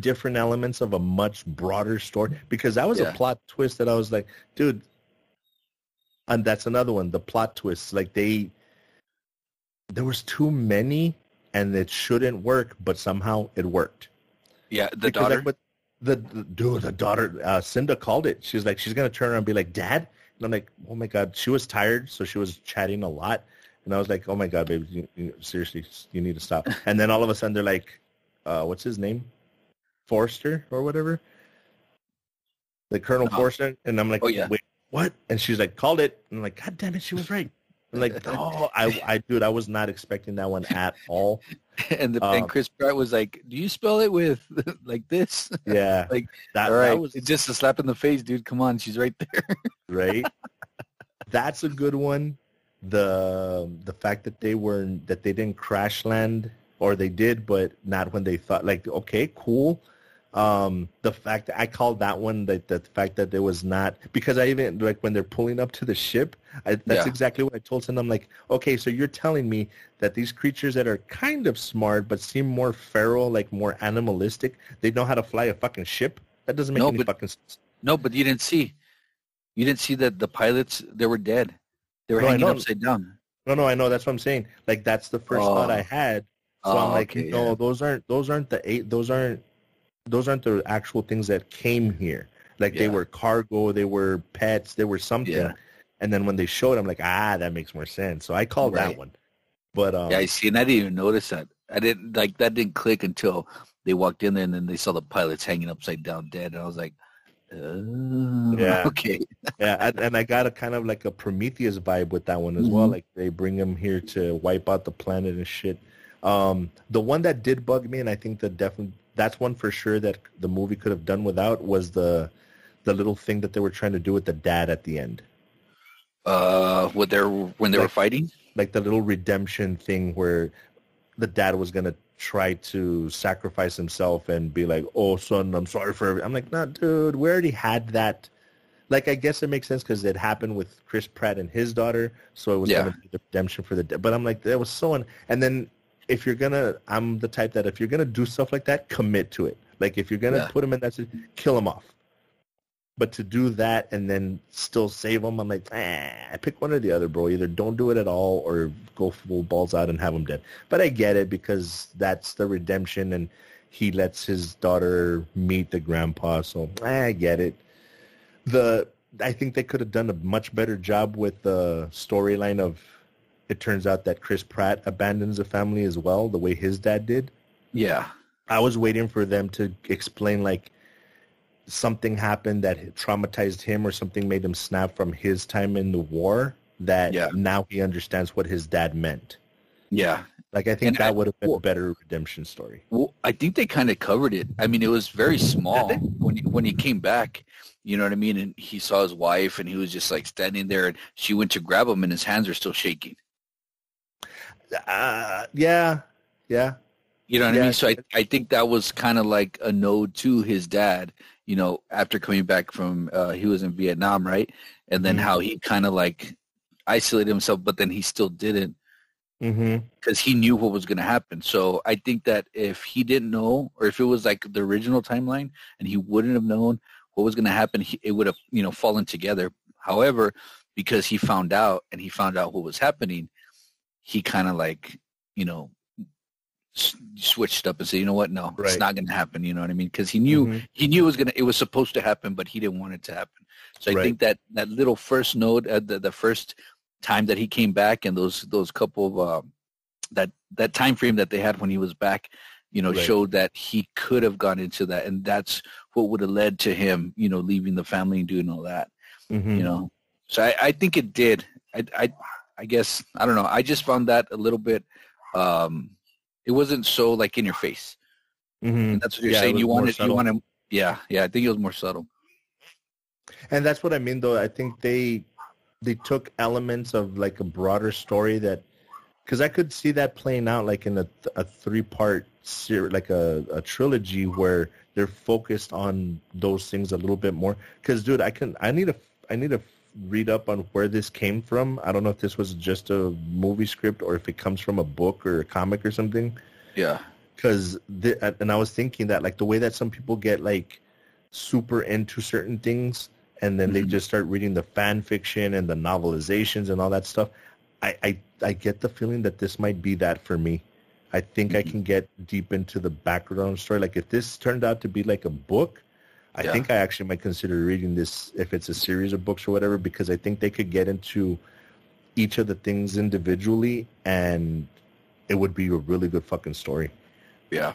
different elements of a much broader story because that was Yeah. a plot twist that I was like, dude. And that's another one, the plot twists. Like they, there was too many, and it shouldn't work, but somehow it worked. Yeah, the Because, daughter. what- the, the dude, the daughter, uh, Cinda called it. She's like, she's gonna turn around and be like, "Dad," and I'm like, "Oh my god." She was tired, so she was chatting a lot, and I was like, "Oh my god, baby, you, you, seriously, you need to stop." And then all of a sudden, they're like, uh, "What's his name? Forester or whatever." The Colonel Uh-huh. Forester, and I'm like, Oh, yeah. "Wait, what?" And she's like, "Called it," and I'm like, "God damn it, she was right." I'm like, "Oh, I, I, dude, I was not expecting that one at all." and the Um, and Chris Pratt was like, "Do you spell it with like this?" Yeah, Like, that, All right, that was it's just a slap in the face, dude. Come on, she's right there. right. That's a good one. The the fact that they were that they didn't crash land or they did, but not when they thought. Like, okay, cool. Um, the fact that I called that one that the fact that there was not because I even like when they're pulling up to the ship. I, that's Yeah. exactly what I told them. I'm like, okay, so you're telling me that these creatures that are kind of smart but seem more feral, like more animalistic, they know how to fly a fucking ship. That doesn't make No, any but- fucking sense. no, but you didn't see. You didn't see that the pilots they were dead. They were No, hanging upside down. No, no, I know. That's what I'm saying. Like that's the first thought Oh. I had. So Oh, I'm like, okay, no, yeah. those aren't those aren't the eight. Those aren't those aren't the actual things that came here. Like they were cargo, they were pets, they were something. Yeah. And then when they showed, I'm like, ah, that makes more sense. So I called that Right. one. But um, Yeah, I see, and I didn't even notice that. I didn't like that didn't click until they walked in there, and then they saw the pilots hanging upside down dead, and I was like, uh, Yeah. okay, yeah, and, I got a kind of like a Prometheus vibe with that one as well. Mhm. Like they bring him here to wipe out the planet and shit. Um, the one that did bug me, and I think that definitely that's one for sure that the movie could have done without was the the little thing that they were trying to do with the dad at the end, uh, what they're when they were fighting. like the little redemption thing where the dad was gonna try to sacrifice himself and be like, "Oh, son, I'm sorry for." Everything. I'm like, "No, dude, we already had that." Like, I guess it makes sense because it happened with Chris Pratt and his daughter, so it was Yeah. gonna be the redemption for the. da- But I'm like, that was so. Un- and then if you're gonna, I'm the type that if you're gonna do stuff like that, commit to it. Like if you're gonna Yeah. put him in that, kill him off. But to do that and then still save him, I'm like, eh, pick one or the other, bro. Either don't do it at all or go full balls out and have him dead. But I get it because that's the redemption and he lets his daughter meet the grandpa. So I get it. The I think they could have done a much better job with the storyline of it turns out that Chris Pratt abandons the family as well, the way his dad did. Yeah, I was waiting for them to explain like something happened that traumatized him or something made him snap from his time in the war that Yeah. now he understands what his dad meant. yeah. Like I think And that I- would have been well- a better redemption story. Well, I think they kind of covered it. I mean, it was very small when he, when he came back. You know what I mean? And he saw his wife, and he was just like standing there, and she went to grab him, and his hands are still shaking. Uh, yeah, yeah, You know what I mean? So I, I think that was kind of like a nod to his dad, you know, after coming back from, uh, he was in Vietnam, right? And then Mhm. how he kind of like isolated himself, but then he still didn't because he knew what was going to happen. So I think that if he didn't know, or if it was like the original timeline and he wouldn't have known what was going to happen, he, it would have, you know, fallen together. However, because he found out and he found out what was happening, he kind of like, you know, s- switched up and said, you know what? No, Right. it's not going to happen. You know what I mean? Because he knew Mhm. he knew it was gonna it was supposed to happen, but he didn't want it to happen. So I Right. think that that little first note, uh, the the first time that he came back, and those those couple of uh, that that time frame that they had when he was back, you know, Right. showed that he could have gone into that, and that's what would have led to him, you know, leaving the family and doing all that, Mhm. you know. So I, I think it did. I, I I guess I don't know. I just found that a little bit. Um, it wasn't so like in your face. Mm-hmm. And that's what you're Yeah, saying. You wanted you wanted. Yeah, yeah. I think it was more subtle. And that's what I mean, though. I think they they took elements of like a broader story that, because I could see that playing out like in a, a three part series, like a, a trilogy where they're focused on those things a little bit more. Because, dude, I can I need a I need to read up on where this came from. I don't know if this was just a movie script or if it comes from a book or a comic or something Yeah. because and I was thinking that like the way that some people get like super into certain things and then they Mhm. just start reading the fan fiction and the novelizations and all that stuff. I I, I get the feeling that this might be that for me. I think I Mhm. can get deep into the background story. Like if this turned out to be like a book, I Yeah. think I actually might consider reading this if it's a series of books or whatever because I think they could get into each of the things individually and it would be a really good fucking story. Yeah.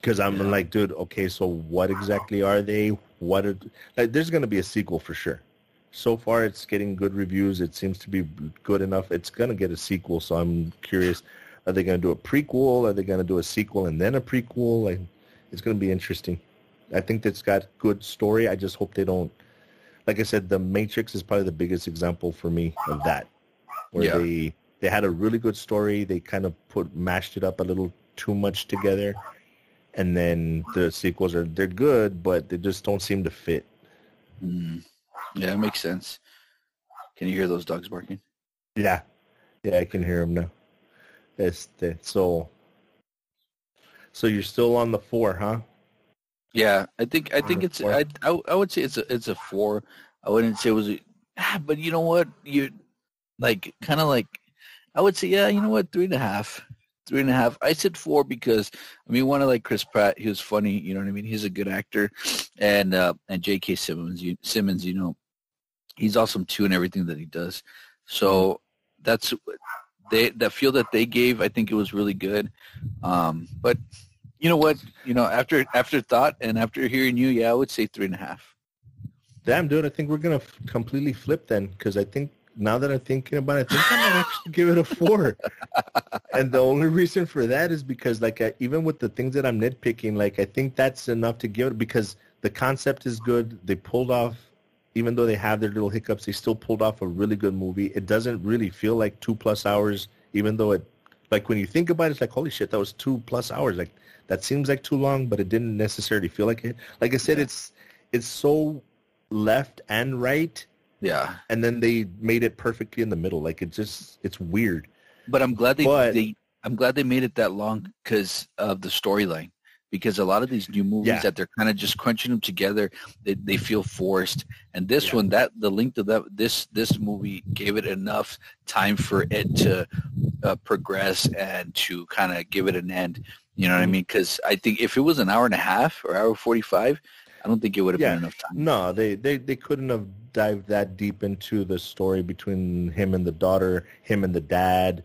Because I'm Yeah. like, dude, okay, so what exactly are they? What are like? There's gonna be a sequel for sure. So far, it's getting good reviews. It seems to be good enough. It's gonna get a sequel, so I'm curious. Are they going to do a prequel? Are they going to do a sequel and then a prequel? Like, it's going to be interesting. I think it's got good story. I just hope they don't. Like I said, The Matrix is probably the biggest example for me of that, where Yeah. they they had a really good story. They kind of put mashed it up a little too much together, and then the sequels are they're good, but they just don't seem to fit. Mm. Yeah, it makes sense. Can you hear those dogs barking? Yeah, yeah, I can hear them now. It's so. So you're still on the four, huh? Yeah, I think I think it's. I, I I would say it's a it's a four. I wouldn't say it was a, ah, but you know what you like kind of like I would say yeah you know what three and a half three and a half. I said four because I mean one of like Chris Pratt he was funny you know what I mean he's a good actor and uh and J.K. Simmons you Simmons you know he's awesome too in everything that he does. So that's they that feel that they gave I think it was really good. Um, but you know what? You know, after after thought and after hearing you, yeah, I would say three and a half. Damn, dude, I think we're gonna f- completely flip then, because I think now that I'm thinking about it, I think I might actually give it a four. and the only reason for that is because, like, I, even with the things that I'm nitpicking, like, I think that's enough to give it because the concept is good. They pulled off, even though they have their little hiccups, they still pulled off a really good movie. It doesn't really feel like two plus hours, even though it, like, when you think about it, it's like, holy shit, that was two plus hours. Like, that seems like too long, but it didn't necessarily feel like it. Like I said, Yeah. it's it's so left and right Yeah, and then they made it perfectly in the middle like it just it's weird but I'm glad they, But- they I'm glad they made it that long because of the storyline. Because a lot of these new movies Yeah. that they're kind of just crunching them together, they, they feel forced. And this Yeah. one, that the length of that this this movie gave it enough time for it to uh, progress and to kind of give it an end. You know what I Mhm. mean? Because I think if it was an hour and a half or hour forty five, I don't think it would have Yeah. been enough time. no they, they they couldn't have dived that deep into the story between him and the daughter him and the dad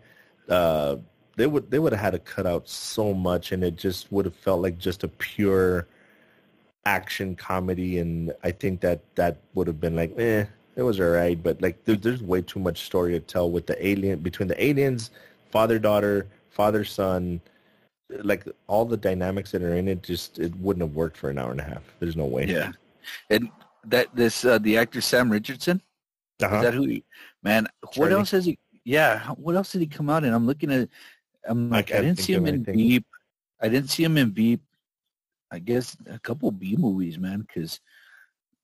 uh they would they would have had to cut out so much and it just would have felt like just a pure action comedy and i think that that would have been like eh it was all right but like there, there's way too much story to tell with the alien between the aliens father daughter father son like all the dynamics that are in it just it wouldn't have worked for an hour and a half there's no way Yeah, and that this uh, the actor Sam Richardson uh-huh. is that who? He, man, what Charlie. else has he? Yeah, what else did he come out in? I'm looking at. I'm like, I, can't didn't see him in. Beep. I didn't see him in Beep. I guess a couple B movies, man. Because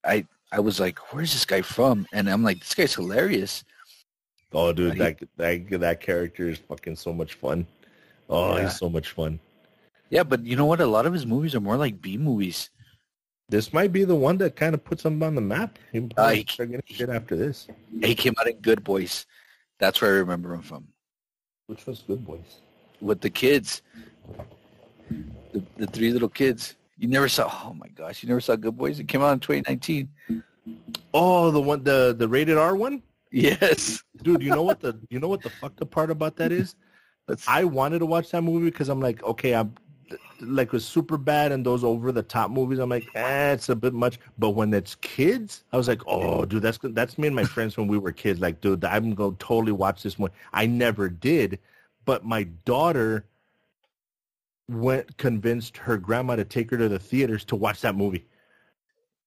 I I was like, where's this guy from? And I'm like, this guy's hilarious. oh dude Like, that, that that character is fucking so much fun oh Yeah. he's so much fun Yeah, but you know what? A lot of his movies are more like B movies. this might be the one that kind of puts him on the map he Uh, he- getting shit after this He came out in Good Boys. That's where I remember him from. which was good boys With the kids, the, the three little kids. You never saw. Oh my gosh, you never saw Good Boys. It came out in 2019. oh the one the the rated r one Yes. dude you know what the you know what the fucked up part about that is That's, I wanted to watch that movie because I'm like, okay, I'm like with Superbad and those over the top movies. I'm like, eh, it's a bit much. But when it's kids, I was like, oh, dude, that's that's me and my friends when we were kids. Like, dude, I'm gonna totally watch this one. I never did, but my daughter went convinced her grandma to take her to the theaters to watch that movie,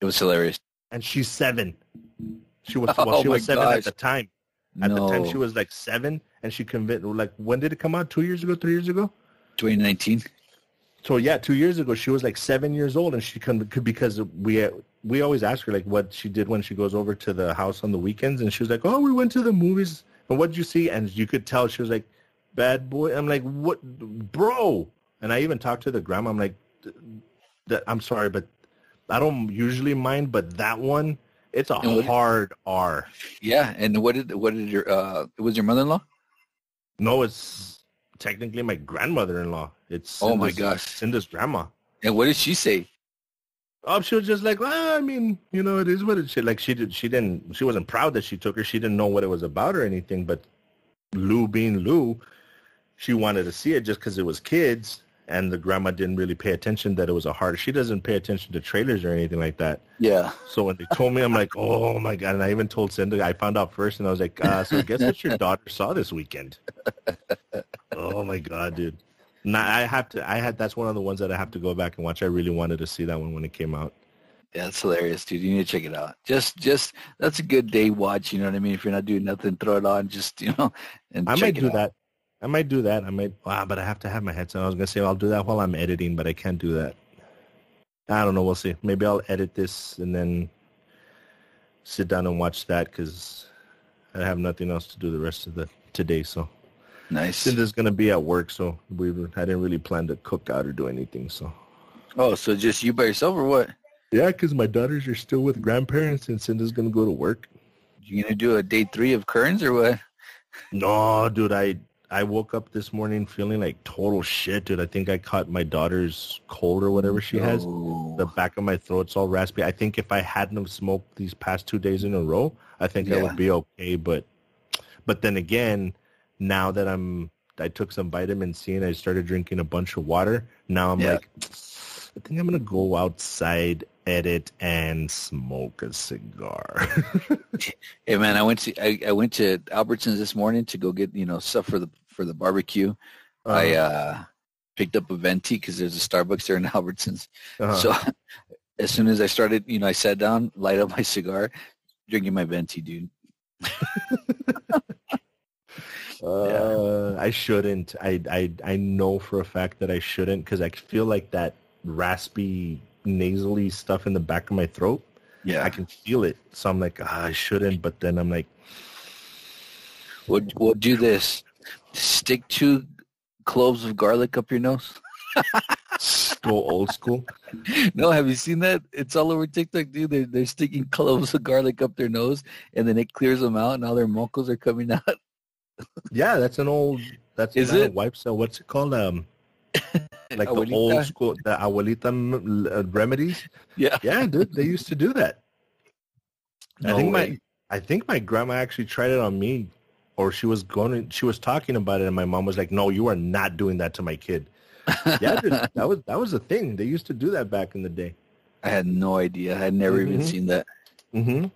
it was hilarious. and she's seven. She was Oh she was seven at the time. At no, the time, she was like seven, and she convinced. Like, when did it come out? Two years ago? Three years ago? 2019. So yeah, two years ago she was like seven years old, and she could because we we always ask her like what she did when she goes over to the house on the weekends, and she was like, "Oh, we went to the movies, and what'd you see?" And you could tell she was like, "Bad boy." I'm like, "What, bro?" And I even talked to the grandma. I'm like, "That I'm sorry, but I don't usually mind, but that one, it's a what- hard R. Yeah, and what did what did your uh? Was your mother-in-law? No, it's technically my grandmother-in-law. It's Oh my Cinda's- gosh. Cinda's grandma. And what did she say? Oh, she was just like, well, I mean, you know, it is what it is. Like she did, she didn't, she wasn't proud that she took her. She didn't know what it was about or anything. But Lou being Lou, she wanted to see it just because it was kids. and the grandma didn't really pay attention that it was a hard. She doesn't pay attention to trailers or anything like that. Yeah. So when they told me, I'm like, oh my god! And I even told Cindy. I found out first, and I was like, uh, so guess what your daughter saw this weekend? oh my god, dude! Now I have to. I had that's one of the ones that I have to go back and watch. I really wanted to see that one when it came out. Yeah, it's hilarious, dude. You need to check it out. Just, just that's a good day watch. You know what I mean? If you're not doing nothing, throw it on. Just you know, and I check might it do out. that. I might do that. I might. Wow, but I have to have my headset. I was gonna say I'll do that while I'm editing, but I can't do that. I don't know. We'll see. Maybe I'll edit this and then sit down and watch that because I have nothing else to do the rest of the today. So Nice. Cinder's gonna be at work, so we I didn't really plan to cook out or do anything. So Oh, so just you by yourself or what? yeah, because my daughters are still with grandparents and Cinder's gonna go to work. You gonna do a day three of Kearns or what? No, dude, I I woke up this morning feeling like total shit, dude. I think I caught my daughter's cold or whatever she has. Oh. The back of my throat's all raspy. I think if I hadn't have smoked these past two days in a row, I think I would be okay. But but then again, now that I'm I took some vitamin C and I started drinking a bunch of water. Now I'm Yeah. like, I think I'm gonna go outside, edit, and smoke a cigar. Hey man, I went to I, I went to Albertsons this morning to go get you know stuff for the for the barbecue. I uh picked up a venti because there's a Starbucks there in Albertsons. uh-huh. So as soon as I started, you know, I sat down, light up my cigar, drinking my venti, dude. Uh, I shouldn't. I, I I know for a fact that I shouldn't because I feel like that raspy, nasally stuff in the back of my throat. Yeah. I can feel it. So I'm like, ah, I shouldn't. But then I'm like, We'll, we'll do this. Stick two cloves of garlic up your nose. go old school. No, have you seen that? It's all over TikTok, dude. They're, they're sticking cloves of garlic up their nose, and then it clears them out, and all their mocos are coming out. Yeah, that's an old. That's Is it? wipe cell. What's it called? Um, like the old school, the abuelita uh, remedies. Yeah. Yeah, dude, they used to do that. I think way. my I think my grandma actually tried it on me, or she was going. She was talking about it, and my mom was like, "No, you are not doing that to my kid." Yeah, dude, that was that was a thing. They used to do that back in the day. I had no idea. I had never even Mhm. seen that. Mm-hmm.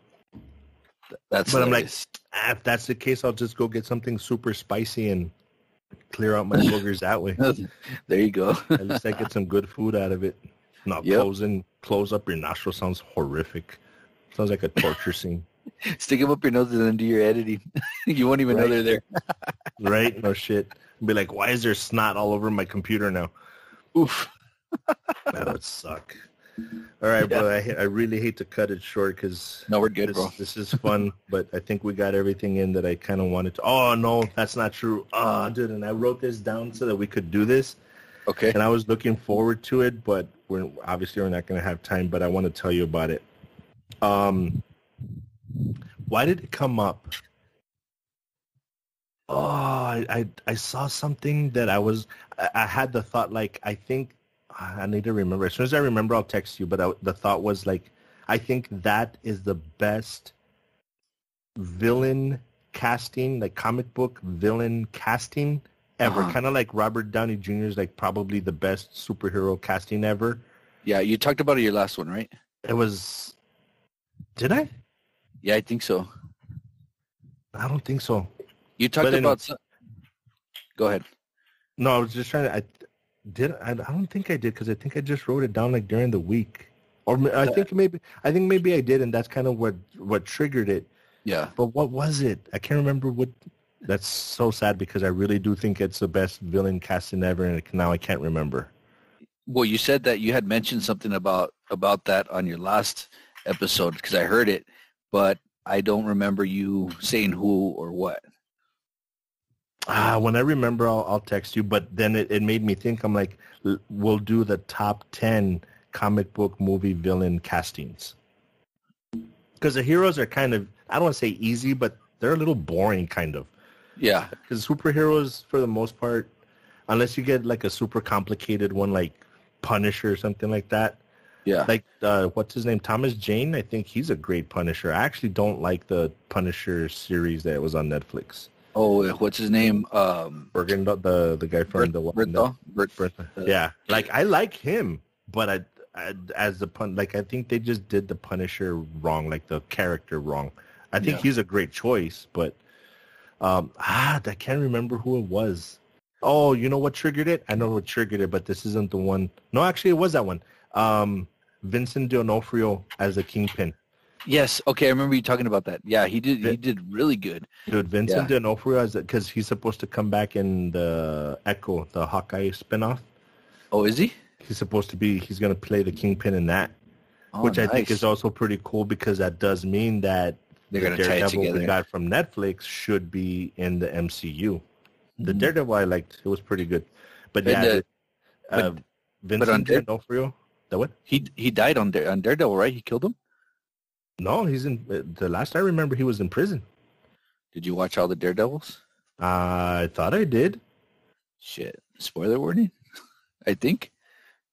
That's But I'm like, ah, if that's the case, I'll just go get something super spicy and clear out my boogers that way. there you go. At least I get some good food out of it. Not Yep. closing, close up your nostril sounds horrific. Sounds like a torture scene, Stick them up your nose and then do your editing. you won't even know they're there. right? No shit. Be like, why is there snot all over my computer now? Oof. That would suck. All right, bro. I, I really hate to cut it short because No, we're good, this, bro. this is fun, but I think we got everything in that I kind of wanted to. Oh, no, that's not true. Oh, dude, and I wrote this down so that we could do this, Okay. and I was looking forward to it, but we're obviously we're not going to have time, but I want to tell you about it. Um, why did it come up? Oh, I, I, I saw something that I was, I, I had the thought like, I think, I need to remember. As soon as I remember, I'll text you, but I, the thought was like, I think that is the best villain casting, like comic book villain casting ever. Uh-huh. Kind of like Robert Downey Jr. is like probably the best superhero casting ever. Yeah, you talked about it your last one, right? It was, did I? Yeah, I think so. I don't think so. You talked But about. Go ahead. No, I was just trying to. I did. I, I don't think I did because I think I just wrote it down like during the week, or I think maybe I think maybe I did, and that's kind of what what triggered it. Yeah. But what was it? I can't remember what. That's so sad because I really do think it's the best villain casting ever, and now I can't remember. Well, you said that you had mentioned something about about that on your last episode because I heard it, but I don't remember you saying who or what. Ah, when I remember, I'll, I'll text you. But then it, it made me think. I'm like, l- we'll do the top ten comic book movie villain castings because the heroes are kind of I don't want to say easy, but they're a little boring, kind of. Yeah. Because superheroes, for the most part, unless you get like a super complicated one like Punisher or something like that, Yeah. like uh, what's his name, Thomas Jane. I think he's a great Punisher. I actually don't like the Punisher series that was on Netflix. Oh, what's his name? Um, Bergen, the the guy from the? Bert, Bertha. uh, Yeah, like I like him, but I, I as the pun, like I think they just did the Punisher wrong, like the character wrong. I think Yeah. he's a great choice, but um, ah, I can't remember who it was. Oh, you know what triggered it? I know what triggered it, but this isn't the one. No, actually, it was that one. Um, Vincent D'Onofrio as the Kingpin. Yes. Okay, I remember you talking about that. Yeah, he did. He did really good. Dude, Vincent D'Onofrio as because he's supposed to come back in the Echo, the Hawkeye spinoff. Oh, is he? He's supposed to be. He's going to play the Kingpin in that. Oh, which I think is also pretty cool because that does mean that They're the gonna tie it Daredevil we got from Netflix should be in the MCU. The Mhm. Daredevil I liked; it was pretty good. But yeah, the- the, uh, Vincent on D'Onofrio. The what? He he died on Dare, on Daredevil, right? He killed him. No, he's in. uh, The last I remember, he was in prison. Did you watch all the Daredevils? I thought I did. Shit. Spoiler warning. I think.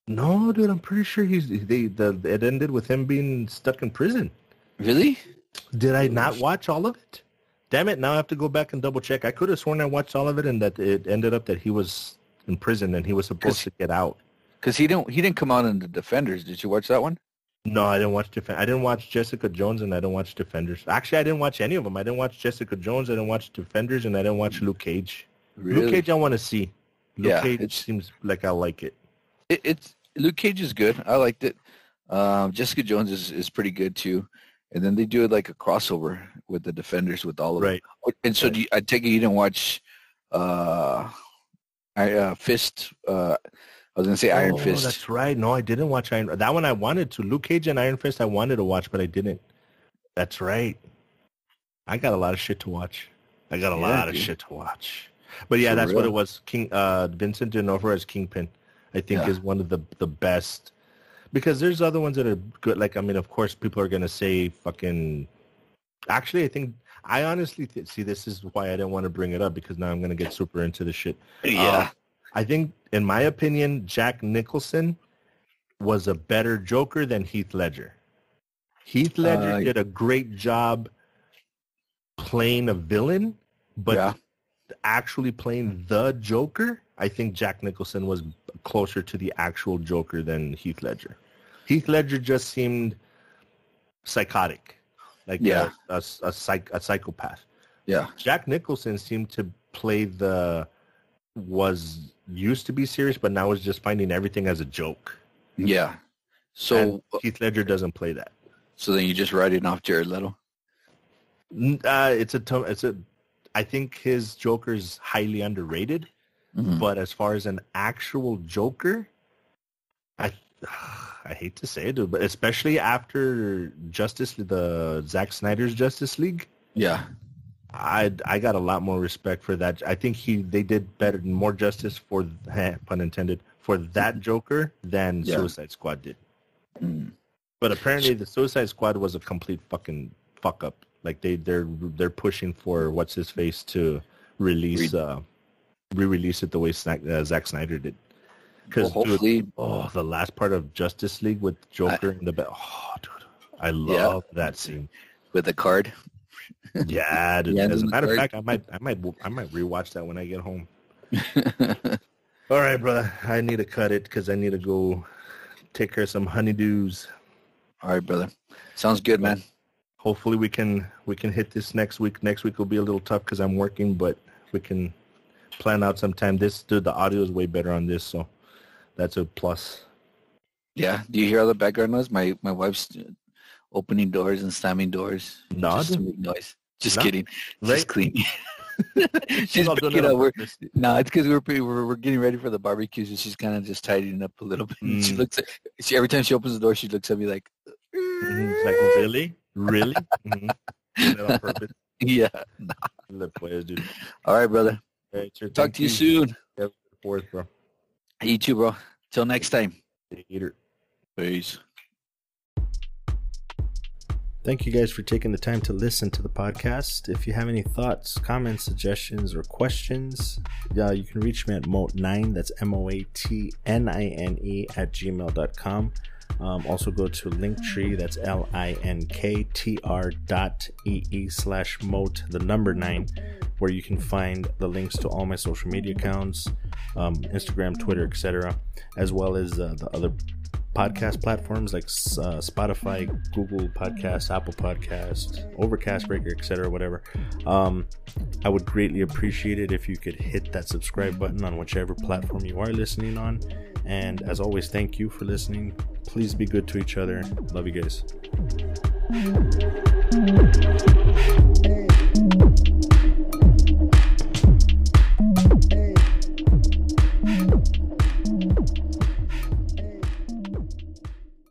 No, dude, I'm pretty sure he's. They the it ended with him being stuck in prison. Really? Did I not watch all of it? Damn it! Now I have to go back and double check. I could have sworn I watched all of it, and that it ended up that he was in prison and he was supposed to get out. Because he didn't he didn't come out in the Defenders. Did you watch that one? No, I didn't watch Defend. I didn't watch Jessica Jones, and I didn't watch Defenders. Actually, I didn't watch any of them. I didn't watch Jessica Jones. I didn't watch Defenders, and I didn't watch Luke Cage. Really? Luke Cage, I want to see. Luke Yeah, Cage seems like I like it. It, it's Luke Cage is good. I liked it. Um, Jessica Jones is, is pretty good too. And then they do it like a crossover with the Defenders with all of Right. them. And so you, I take it you didn't watch uh, I, uh, Fist. Uh, was gonna say Iron oh, Fist. That's right. No, I didn't watch Iron. That one I wanted to. Luke Cage and Iron Fist, I wanted to watch, but I didn't. That's right. I got a lot of shit to watch. I got a Yeah, lot of shit to watch. But yeah, For that's what it was. King uh, Vincent D'Onofrio as Kingpin, I think Yeah. is one of the the best. Because there's other ones that are good. Like I mean, of course, people are gonna say fucking. Actually, I think I honestly th- see this is why I didn't want to bring it up because now I'm gonna get super into the shit. yeah. Uh, I think, in my opinion, Jack Nicholson was a better Joker than Heath Ledger. Heath Ledger Uh, did a great job playing a villain, but Yeah. actually playing the Joker, I think Jack Nicholson was closer to the actual Joker than Heath Ledger. Heath Ledger just seemed psychotic, like Yeah. a, a, a, psych, a psychopath. yeah. Jack Nicholson seemed to play the was used to be serious, but now is just finding everything as a joke. Yeah. So And Heath Ledger doesn't play that. so then you just write it off Jared Leto. Uh, it's a it's a. I think his Joker's highly underrated, Mhm. but as far as an actual Joker, I I hate to say it, but especially after Justice the Zack Snyder's Justice League, Yeah. I I got a lot more respect for that. I think he they did better, more justice for pun intended for that Joker than Yeah. Suicide Squad did. Mm. But apparently, the Suicide Squad was a complete fucking fuck up. Like they they're they're pushing for what's his face to release Re- uh re-release it the way Snack, uh, Zack Snyder did. Because Well, hopefully, oh, the last part of Justice League with Joker in the back. Oh, dude, I love that scene. with the card. Yeah, dude. Yeah, As a matter of fact, I might, I might, I might rewatch that when I get home. All right, brother. I need to cut it because I need to go take care of some honeydews. All right, brother. Sounds good, man. Hopefully, we can we can hit this next week. Next week will be a little tough because I'm working, but we can plan out some time. This dude, the audio is way better on this, so that's a plus. Yeah. Do you hear all the background noise? My my wife's opening doors and slamming doors. No, just to make noise. Just No. kidding. Right? Just cleaning. she's picking up. We're, no, it's because we're, we're we're getting ready for the barbecue, so she's kind of just tidying up a little bit. She Mm. looks. At, she every time she opens the door, she looks at me like, Mhm. Like really, really. Mhm. Doing it on purpose. yeah. Look, boys, dude. All right, brother. All right, Talk thank to you soon. Fourth, bro. You too, bro. Till next time. Later. Peace. Thank you guys for taking the time to listen to the podcast. If you have any thoughts, comments, suggestions, or questions, uh, you can reach me at moat9, that's M O A T N I N E, at gmail.com. Um, also go to Linktree, that's L I N K T R dot E E slash moat, the number nine, where you can find the links to all my social media accounts, um, Instagram, Twitter, etc., as well as uh, the other podcast platforms like uh, Spotify, Google Podcasts, Apple Podcasts, Overcast Breaker, etc., whatever. Um, I would greatly appreciate it if you could hit that subscribe button on whichever platform you are listening on. And as always, thank you for listening. Please be good to each other. Love you guys.